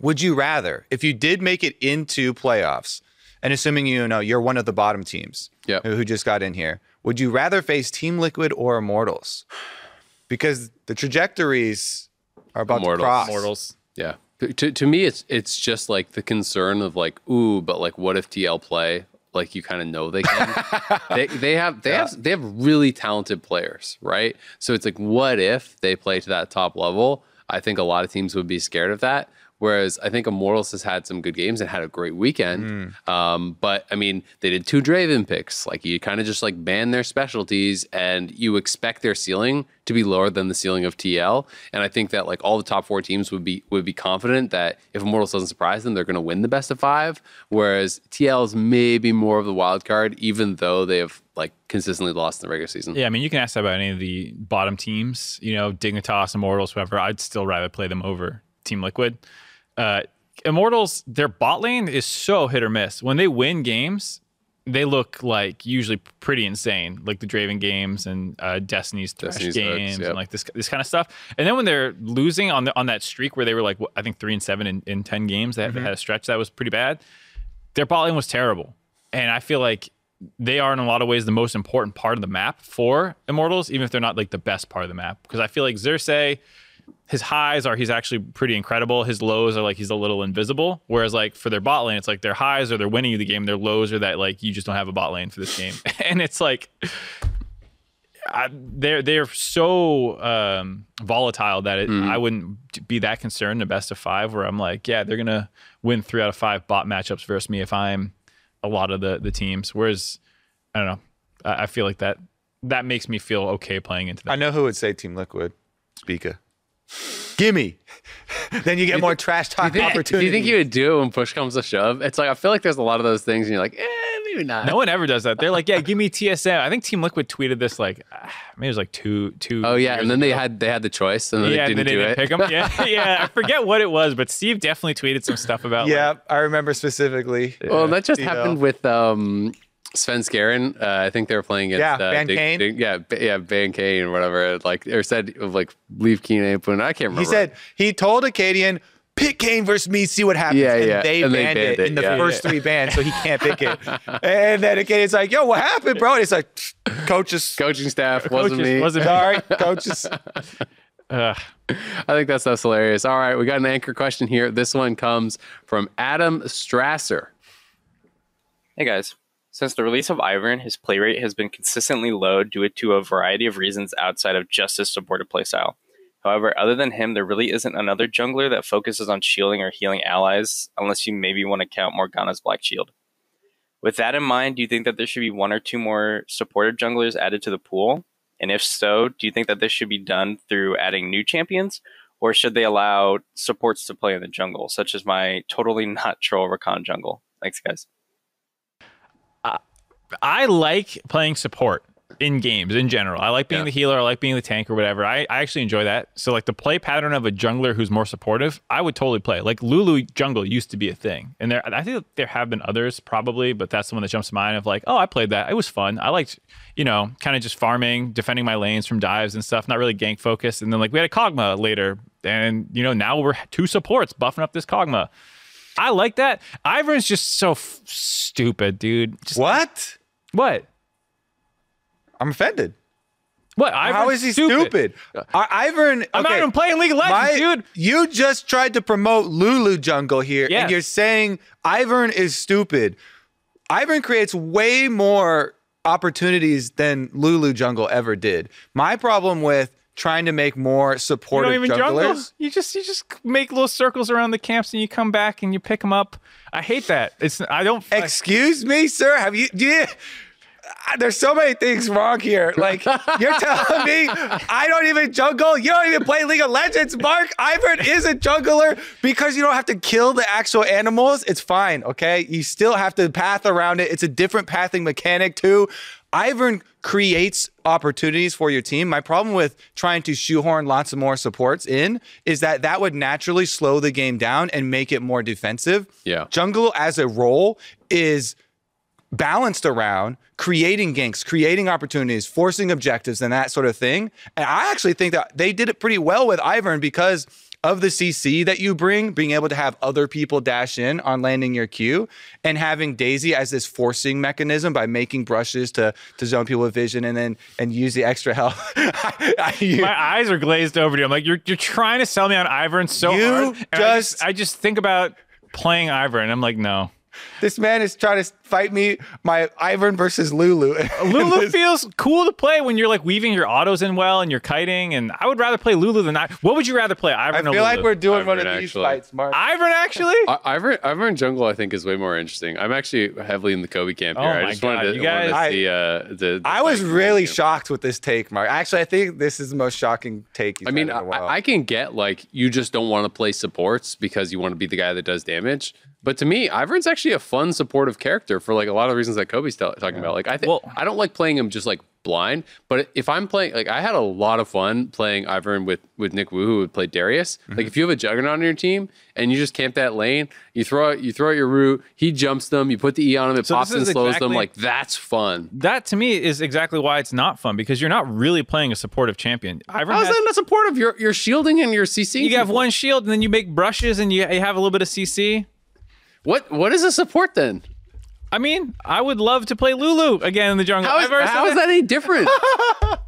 Speaker 1: Would you rather, if you did make it into playoffs, and assuming you know you're one of the bottom teams
Speaker 3: Yep.
Speaker 1: who who just got in here, would you rather face Team Liquid or Immortals? Because the trajectories are about
Speaker 3: Immortals.
Speaker 1: to cross.
Speaker 2: Immortals,
Speaker 3: Yeah. To, to me, it's it's just like the concern of like, ooh, but like, what if TL play? Like you kind of know they can. they they have they have they have really talented players, right? So it's like, what if they play to that top level? I think a lot of teams would be scared of that. Whereas I think Immortals has had some good games and had a great weekend. Um, but I mean, they did two Draven picks. Like you kind of just like ban their specialties and you expect their ceiling to be lower than the ceiling of TL. And I think that like all the top four teams would be would be confident that if Immortals doesn't surprise them, they're going to win the best of five. Whereas TL is maybe more of the wild card, even though they have like consistently lost in the regular season.
Speaker 2: Yeah, I mean, you can ask that about any of the bottom teams, you know, Dignitas, Immortals, whoever. I'd still rather play them over Team Liquid. Uh, Immortals, their bot lane is so hit or miss. When they win games, they look like usually pretty insane, like the Draven games and uh, Destiny's Thresh
Speaker 3: Destiny's
Speaker 2: games
Speaker 3: yep.
Speaker 2: and like this this kind of stuff. And then when they're losing on the, on that streak where they were like, I think three and seven in, in ten games, they had, had a stretch that was pretty bad. Their bot lane was terrible, and I feel like they are in a lot of ways the most important part of the map for Immortals, even if they're not like the best part of the map. Because I feel like Xerxes, his highs are he's actually pretty incredible. His lows are like he's a little invisible. Whereas like for their bot lane, it's like their highs are they're winning you the game. Their lows are that like you just don't have a bot lane for this game, and it's like. I, they're they're so um, volatile that it, I wouldn't be that concerned in the best of five. Where I'm like, yeah, they're gonna win three out of five bot matchups versus me if I'm a lot of the the teams. Whereas I don't know, I, I feel like that that makes me feel okay playing into that.
Speaker 1: I know who would say Team Liquid. Speaker. Gimme. then you get more trash talk
Speaker 3: Do you, think, do you think you would do it when push comes to shove? It's like I feel like there's a lot of those things, and you're like, eh, maybe not.
Speaker 2: No one ever does that. They're like, yeah, give me TSM. I think Team Liquid tweeted this like ah, maybe it was like two two.
Speaker 3: Oh yeah,
Speaker 2: years
Speaker 3: and then they had they had the choice, and then
Speaker 2: yeah,
Speaker 3: they didn't
Speaker 2: then
Speaker 3: do
Speaker 2: they
Speaker 3: it.
Speaker 2: didn't pick 'em. Yeah, yeah. I forget what it was, but Steve definitely tweeted some stuff about. like,
Speaker 1: Yeah, I remember specifically.
Speaker 3: Well, that just
Speaker 1: You know.
Speaker 3: happened with um, Svenskeren. Uh, I think they were playing against
Speaker 1: Yeah,
Speaker 3: uh,
Speaker 1: Van
Speaker 3: Dig-
Speaker 1: Kayn.
Speaker 3: Dig- yeah, Ba- yeah, Van Kayn or whatever. Like or said like leave Keen open. I can't remember.
Speaker 1: He said he told Acadian, pick Kayn versus me, see what happens.
Speaker 3: Yeah,
Speaker 1: and
Speaker 3: yeah.
Speaker 1: they
Speaker 3: And they
Speaker 1: banned
Speaker 3: banned
Speaker 1: it,
Speaker 3: it,
Speaker 1: in the
Speaker 3: yeah.
Speaker 1: first three bans, so he can't pick it. and then again, it's like, yo, what happened, bro? And he's like, coaches.
Speaker 3: coaching staff wasn't
Speaker 2: Coaches
Speaker 3: me.
Speaker 2: wasn't-
Speaker 1: Sorry, coaches.
Speaker 2: Ugh.
Speaker 3: I think that stuff's hilarious. All right, we got an anchor question here. This one comes from Adam Strasser.
Speaker 4: Hey guys. Since the release of Ivern, his play rate has been consistently low due to a variety of reasons outside of just his supported playstyle. However, other than him, there really isn't another jungler that focuses on shielding or healing allies, unless you maybe want to count Morgana's Black Shield. With that in mind, do you think that there should be one or two more supported junglers added to the pool? And if so, do you think that this should be done through adding new champions, or should they allow supports to play in the jungle, such as my totally not troll Rakan jungle? Thanks, guys.
Speaker 2: Uh, I like playing support in games in general. I like being
Speaker 3: Yeah.
Speaker 2: the healer. I like being the tank or whatever. I, I actually enjoy that. So like the play pattern of a jungler who's more supportive, I would totally play. Like Lulu jungle used to be a thing, and there I think there have been others probably, but that's the one that jumps to mind. Of like, oh, I played that. It was fun. I liked you know kind of just farming, defending my lanes from dives and stuff. Not really gank focused. And then like we had a Kog'Maw later, and you know now we're two supports buffing up this Kog'Maw. I like that. Ivern's just so f- stupid, dude. Just,
Speaker 1: what?
Speaker 2: what?
Speaker 1: I'm offended.
Speaker 2: What?
Speaker 1: How
Speaker 2: Ivern's
Speaker 1: is he stupid? I- Ivern.
Speaker 2: I'm not even playing League of Legends,
Speaker 1: my-
Speaker 2: dude.
Speaker 1: You just tried to promote Lulu Jungle here,
Speaker 2: Yes.
Speaker 1: and you're saying Ivern is stupid. Ivern creates way more opportunities than Lulu Jungle ever did. My problem with trying to make more
Speaker 2: You
Speaker 1: supportive
Speaker 2: don't even
Speaker 1: junglers.
Speaker 2: jungle. You just you just make little circles around the camps and you come back and you pick them up. I hate that. It's I don't.
Speaker 1: Excuse me, sir. Have you? Do you there's so many things wrong here. Like you're telling me I don't even jungle. You don't even play League of Legends, Mark. Ivern is a jungler because you don't have to kill the actual animals. It's fine, okay? You still have to path around it. It's a different pathing mechanic too. Ivern creates opportunities for your team. My problem with trying to shoehorn lots of more supports in is that that would naturally slow the game down and make it more defensive.
Speaker 3: Yeah.
Speaker 1: Jungle as a role is balanced around creating ganks, creating opportunities, forcing objectives, and that sort of thing. And I actually think that they did it pretty well with Ivern because of the CC that you bring, being able to have other people dash in on landing your Q, and having Daisy as this forcing mechanism by making brushes to to zone people with vision, and then and use the extra health. I- I-
Speaker 2: My eyes are glazed over to you. I'm like, you're you're trying to sell me on Ivern so
Speaker 1: You
Speaker 2: hard. and I
Speaker 1: just-
Speaker 2: I just think about playing Ivern, and I'm like, no.
Speaker 1: this man is trying to fight me, my Ivern versus Lulu.
Speaker 2: Lulu feels cool to play when you're like weaving your autos in well and you're kiting. And I would rather play Lulu than I. What would you rather play, Ivern
Speaker 1: I
Speaker 2: or
Speaker 1: feel
Speaker 2: Lulu?
Speaker 1: like we're doing one of
Speaker 3: Ivern,
Speaker 1: these fights, Mark.
Speaker 2: Ivern actually.
Speaker 3: I- Ivern, Ivern Jungle, I think, is way more interesting. I'm actually heavily in the Kobe camp
Speaker 2: Oh
Speaker 3: here.
Speaker 2: my
Speaker 3: I just
Speaker 2: God,
Speaker 3: wanted to,
Speaker 2: you
Speaker 3: wanted to
Speaker 2: guys-
Speaker 3: see uh, the, the
Speaker 1: I was really
Speaker 3: camp.
Speaker 1: shocked with this take, Mark. Actually, I think this is the most shocking take. You've
Speaker 3: I mean,
Speaker 1: had
Speaker 3: I,
Speaker 1: in a while.
Speaker 3: I can get like you just don't want to play supports because you want to be the guy that does damage. But to me, Ivern's actually a fun supportive character for like a lot of reasons that Kobe's tell talking about. Like I think
Speaker 2: Well-
Speaker 3: I don't like playing him just like blind, but if I'm playing like I had a lot of fun playing Ivern with with Nick Wu who would play Darius.
Speaker 1: Mm-hmm.
Speaker 3: Like if you have a Juggernaut on your team and you just camp that lane, you throw out you throw out your root, he jumps them, you put the E on him, it
Speaker 2: So
Speaker 3: pops and slows
Speaker 2: exactly-
Speaker 3: them. Like that's fun.
Speaker 2: that to me is exactly why it's not fun because you're not really playing a supportive champion. Ivern
Speaker 3: How is
Speaker 2: has-
Speaker 3: that not supportive? You're you're shielding and you're CC.
Speaker 2: you have one shield and then you make brushes and you, you have a little bit of CC.
Speaker 3: What what is a support then?
Speaker 2: I mean, I would love to play Lulu again in the jungle.
Speaker 3: How is,
Speaker 2: I've
Speaker 3: how
Speaker 2: said
Speaker 3: that any different?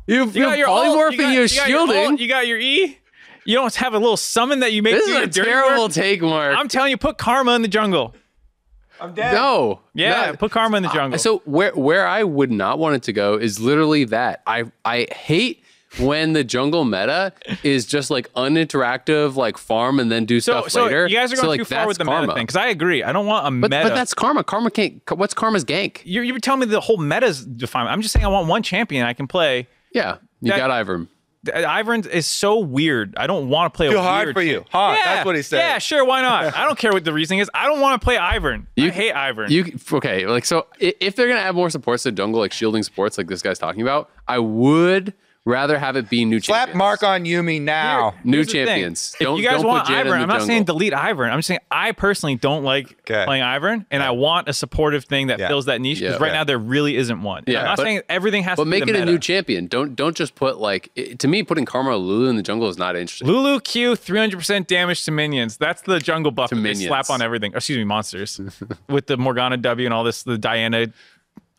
Speaker 3: You've,
Speaker 2: You
Speaker 3: you
Speaker 2: got your
Speaker 3: polymorph
Speaker 2: ult,
Speaker 3: and
Speaker 2: you got-
Speaker 3: you're
Speaker 2: you got your
Speaker 3: shielding.
Speaker 2: You got your E. You don't have a little summon that you make.
Speaker 3: this
Speaker 2: do
Speaker 3: is
Speaker 2: your
Speaker 3: a
Speaker 2: dirty
Speaker 3: terrible
Speaker 2: work?
Speaker 3: take, Mark.
Speaker 2: I'm telling you, put Karma in the jungle.
Speaker 1: I'm dead.
Speaker 3: no.
Speaker 2: Yeah,
Speaker 3: No.
Speaker 2: put Karma in the uh, jungle.
Speaker 3: So where where I would not want it to go is literally that. I I hate when the jungle meta is just like uninteractive, like farm and then do
Speaker 2: so,
Speaker 3: stuff
Speaker 2: so
Speaker 3: later.
Speaker 2: you guys are
Speaker 3: So,
Speaker 2: going
Speaker 3: like,
Speaker 2: too far with the
Speaker 3: karma.
Speaker 2: meta thing because I agree. I don't want a
Speaker 3: But,
Speaker 2: meta.
Speaker 3: but that's karma. Karma can't. What's karma's gank?
Speaker 2: you're, you're telling me the whole meta's defined. I'm just saying I want one champion I can play.
Speaker 3: Yeah, you
Speaker 2: That-
Speaker 3: got Ivern.
Speaker 2: Uh, Ivern is so weird. I don't want to play a
Speaker 1: Too hard
Speaker 2: weird
Speaker 1: for you. Hard. That's what he said.
Speaker 2: Yeah, sure. Why not? I don't care what the reasoning is. I don't want to play Ivern. I
Speaker 3: You-
Speaker 2: hate Ivern.
Speaker 3: You okay? Like so, if they're gonna add more supports to jungle, like shielding supports, like this guy's talking about, I would rather have it be new champions.
Speaker 1: Slap
Speaker 3: champions.
Speaker 1: Mark on Yuumi now.
Speaker 3: New
Speaker 2: Here's thing.
Speaker 3: champions. Don't-
Speaker 2: you guys
Speaker 3: don't put
Speaker 2: want
Speaker 3: Jan in
Speaker 2: Ivern,
Speaker 3: the
Speaker 2: I'm not saying delete Ivern. I'm just saying I personally don't like
Speaker 1: Okay.
Speaker 2: playing Ivern, and I want a supportive thing that
Speaker 1: Yeah.
Speaker 2: fills that niche because
Speaker 3: Yeah.
Speaker 2: right
Speaker 3: Yeah.
Speaker 2: now there really isn't one. And
Speaker 3: Yeah,
Speaker 2: I'm not
Speaker 3: but-
Speaker 2: saying everything has
Speaker 3: But
Speaker 2: to But
Speaker 3: make
Speaker 2: be
Speaker 3: it
Speaker 2: the
Speaker 3: a new champion. Don't don't just put like it, to me putting Karma Lulu in the jungle is not interesting.
Speaker 2: Lulu Q 300% damage to minions. That's the jungle buff
Speaker 3: To
Speaker 2: that they
Speaker 3: minions.
Speaker 2: slap on everything. Or, excuse me, monsters. With the Morgana W and all this, the Diana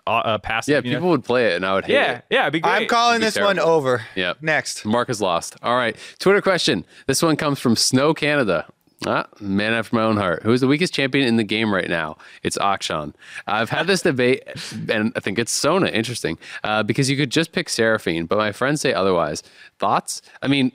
Speaker 2: uh, uh, passive.
Speaker 3: yeah,
Speaker 2: you know?
Speaker 3: people would play it and I would hate
Speaker 2: Yeah,
Speaker 3: it.
Speaker 2: yeah, it'd be great.
Speaker 1: I'm calling
Speaker 3: It'd be
Speaker 1: this one over.
Speaker 3: Yeah.
Speaker 1: Next.
Speaker 3: Mark is lost. All right. Twitter question. This one comes from Snow Canada. Ah, man after my own heart. Who is the weakest champion in the game right now? It's Akshan. I've had this debate, and I think it's Sona. Interesting, uh, because you could just pick Seraphine, but my friends say otherwise. Thoughts? I mean,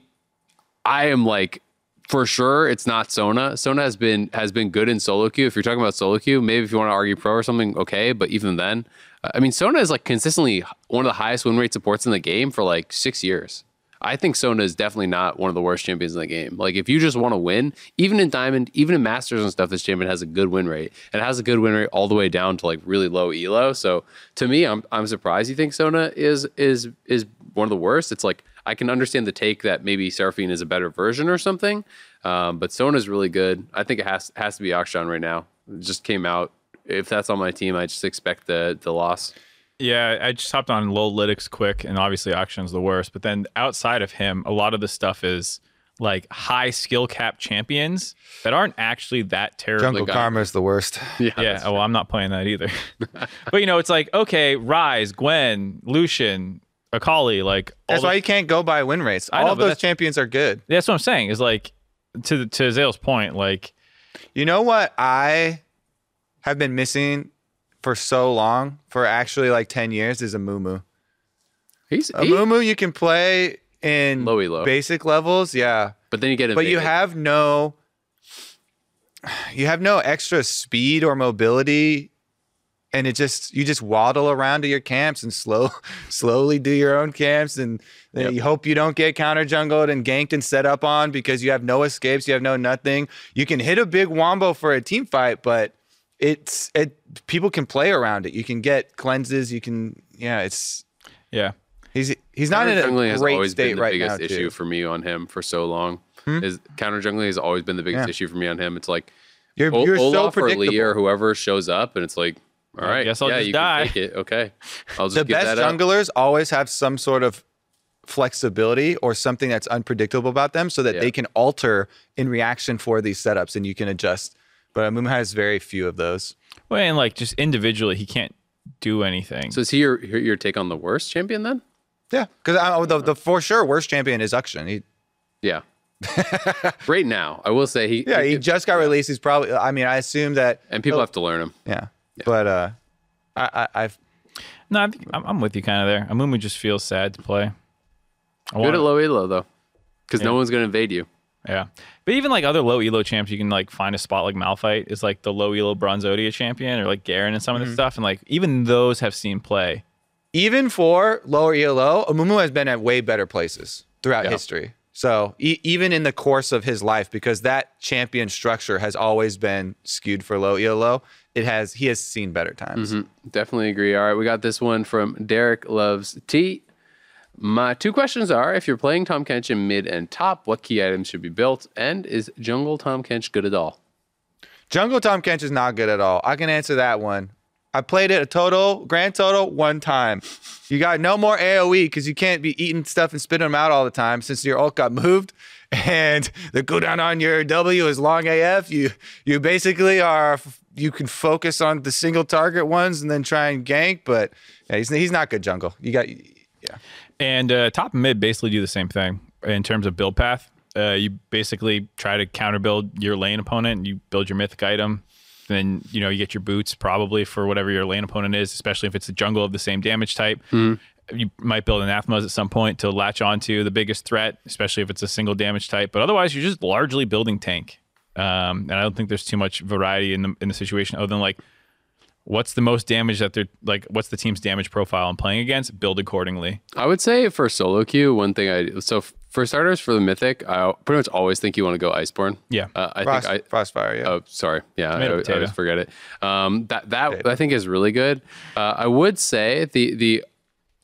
Speaker 3: I am like for sure it's not Sona. Sona has been has been good in solo queue. If you're talking about solo queue, maybe if you want to argue pro or something, okay. But even then, I mean, Sona is like consistently one of the highest win rate supports in the game for like six years. I think Sona is definitely not one of the worst champions in the game. Like if you just want to win, even in Diamond, even in Masters and stuff, this champion has a good win rate. and has a good win rate all the way down to like really low elo. So to me, I'm I'm surprised you think Sona is is is one of the worst. It's like I can understand the take that maybe Seraphine is a better version or something, um, but Sona is really good. I think it has has to be Akshan right now. It just came out. If that's on my team, I just expect the the loss.
Speaker 2: Yeah, I just hopped on LoLalytics quick, and obviously Akshan's the worst. But then outside of him, a lot of the stuff is like high skill cap champions that aren't actually that terrible.
Speaker 1: Jungle. Karma is the worst.
Speaker 3: Yeah,
Speaker 2: yeah, well, I'm not playing that either. but you know, it's like okay, Ryze, Gwen, Lucian, Akali, like all
Speaker 1: That's
Speaker 2: the-
Speaker 1: why you can't go by win rates. All
Speaker 2: know,
Speaker 1: of those champions are good.
Speaker 2: that's what I'm saying. Is like to to Azael's point, like
Speaker 1: You know what I have been missing for so long, for actually like 10 years, is a Mumu.
Speaker 3: he's
Speaker 1: A
Speaker 3: he-
Speaker 1: Mumu you can play in
Speaker 3: Low elo.
Speaker 1: basic levels, yeah.
Speaker 3: but then you get
Speaker 1: But you have no you have no extra speed or mobility and it just you just waddle around to your camps and slow slowly do your own camps and
Speaker 3: Yep.
Speaker 1: you hope you don't get counter jungled and ganked and set up on because you have no escapes you have no nothing you can hit a big wombo for a team fight but it's it. People can play around it. You can get cleanses. You can yeah. It's
Speaker 2: Yeah.
Speaker 1: he's he's not in
Speaker 3: Counter jungling
Speaker 1: a
Speaker 3: has
Speaker 1: great
Speaker 3: always
Speaker 1: state
Speaker 3: been the
Speaker 1: right
Speaker 3: biggest
Speaker 1: now.
Speaker 3: issue
Speaker 1: too.
Speaker 3: for me on him for so long. Hmm? Is counter jungling has always been the biggest
Speaker 1: Yeah.
Speaker 3: issue for me on him. It's like
Speaker 1: You're
Speaker 3: O-
Speaker 1: you're so
Speaker 3: or
Speaker 1: predictable.
Speaker 3: Lee or whoever shows up, and it's like, all right,
Speaker 2: guess I'll
Speaker 3: yeah,
Speaker 2: just
Speaker 3: you
Speaker 2: die.
Speaker 3: can take it. Okay, I'll just
Speaker 1: the
Speaker 3: give
Speaker 1: best
Speaker 3: that up.
Speaker 1: junglers always have some sort of flexibility or something that's unpredictable about them so that
Speaker 3: Yeah.
Speaker 1: they can alter in reaction for these setups and you can adjust. But Mumu has very few of those.
Speaker 2: Well, and like just individually, he can't do anything.
Speaker 3: So is he your your your take on the worst champion then?
Speaker 1: Yeah, because the, the for sure worst champion is Akshan. He,
Speaker 3: Yeah. right now, I will say he.
Speaker 1: yeah, he
Speaker 3: he-
Speaker 1: just got released. He's probably. I mean, I assume that.
Speaker 3: and people have to learn him.
Speaker 1: Yeah, but uh, I, I I've
Speaker 2: no, I think I'm, I'm with you kind of there. Amumu just feels sad to play. I
Speaker 3: Good
Speaker 2: want-
Speaker 3: at low elo though, because no one's gonna invade you.
Speaker 2: Yeah, but even like other low elo champs, you can like find a spot like Malphite is like the low elo Bronzodia champion, or like Garen and some of
Speaker 1: Mm-hmm.
Speaker 2: this stuff, and like even those have seen play.
Speaker 1: even for lower ELO, Amumu has been at way better places throughout
Speaker 3: Yeah.
Speaker 1: history. So e- even in the course of his life, because that champion structure has always been skewed for low ELO, it has he has seen better times.
Speaker 3: Definitely agree. All right, we got this one from Derek Loves T. My two questions are: If you're playing Tahm Kench in mid and top, what key items should be built? And is Jungle Tahm Kench good at all?
Speaker 1: Jungle Tahm Kench is not good at all. I can answer that one. I played it a total, grand total, one time. You got no more AoE because you can't be eating stuff and spitting them out all the time since your ult got moved. And the cooldown on your W is long AF. You you basically are you can focus on the single target ones and then try and gank. But yeah, he's he's not good jungle. You got yeah.
Speaker 2: And uh, top and mid basically do the same thing in terms of build path. Uh, you basically try to counter build your lane opponent. You build your mythic item. Then you know you get your boots probably for whatever your lane opponent is, especially if it's a jungle of the same damage type. You might build anathemas at some point to latch onto the biggest threat, especially if it's a single damage type. But otherwise, you're just largely building tank. Um, and I don't think there's too much variety in the in the situation other than like what's the most damage that they're like what's the team's damage profile I'm playing against build accordingly
Speaker 3: I would say for solo queue, one thing I so f- for starters for the mythic, I pretty much always think you want to go Iceborn.
Speaker 2: Yeah.
Speaker 3: uh, I
Speaker 1: Frost,
Speaker 3: think I.
Speaker 1: Frostfire, yeah.
Speaker 3: Oh, sorry. Yeah, I,
Speaker 2: Tomato,
Speaker 3: I always forget it. Um, that that
Speaker 1: Potato.
Speaker 3: I think is really good. Uh, I would say the the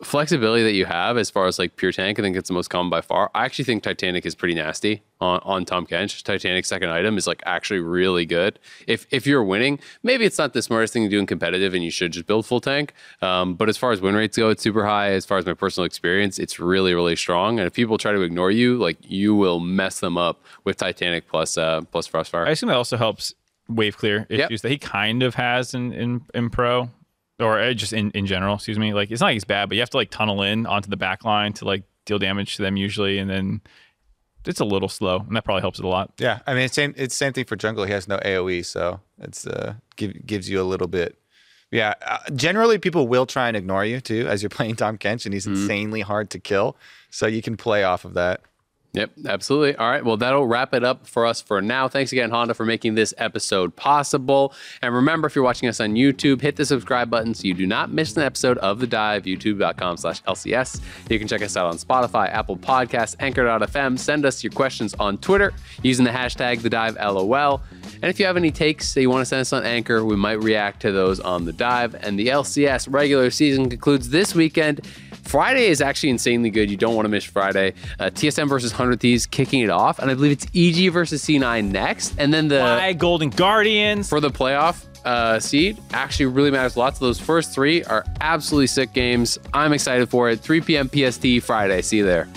Speaker 3: flexibility that you have as far as like pure tank, I think it's the most common by far. I actually think Titanic is pretty nasty on, on Tahm Kench. Titanic second item is like actually really good. If if you're winning, maybe it's not the smartest thing to do in competitive, and you should just build full tank. Um, but as far as win rates go, it's super high. As far as my personal experience, it's really really strong. And if people try to ignore you, like you will mess them up with Titanic plus uh, plus Frostfire.
Speaker 2: I assume that also helps wave clear
Speaker 3: Yep.
Speaker 2: issues that he kind of has in in, in pro or uh, just in, in general excuse me like it's not like it's bad but you have to like tunnel in onto the back line to like deal damage to them usually and then it's a little slow and that probably helps it a lot
Speaker 1: Yeah, I mean it's same it's same thing for jungle. He has no AOE, so it's uh give, gives you a little bit. Yeah, uh, generally people will try and ignore you too as you're playing Tahm Kench, and he's insanely hard to kill. So you can play off of that.
Speaker 3: Yep, absolutely. All right. Well, that'll wrap it up for us for now. Thanks again, Honda, for making this episode possible. And remember, if you're watching us on YouTube, hit the subscribe button so you do not miss an episode of The Dive, youtube.com slash LCS. You can check us out on Spotify, Apple Podcasts, Anchor.fm. Send us your questions on Twitter using the hashtag The Dive LOL. And if you have any takes that you want to send us on Anchor, we might react to those on The Dive. And the LCS regular season concludes this weekend. Friday is actually insanely good. You don't want to miss Friday. Uh, TSM versus 100 Thieves kicking it off. And I believe it's EG versus C9 next. And then the
Speaker 2: Why golden guardians
Speaker 3: for the playoff uh, seed actually really matters. Lots of those first three are absolutely sick games. I'm excited for it. 3 p.m. PST Friday. See you there.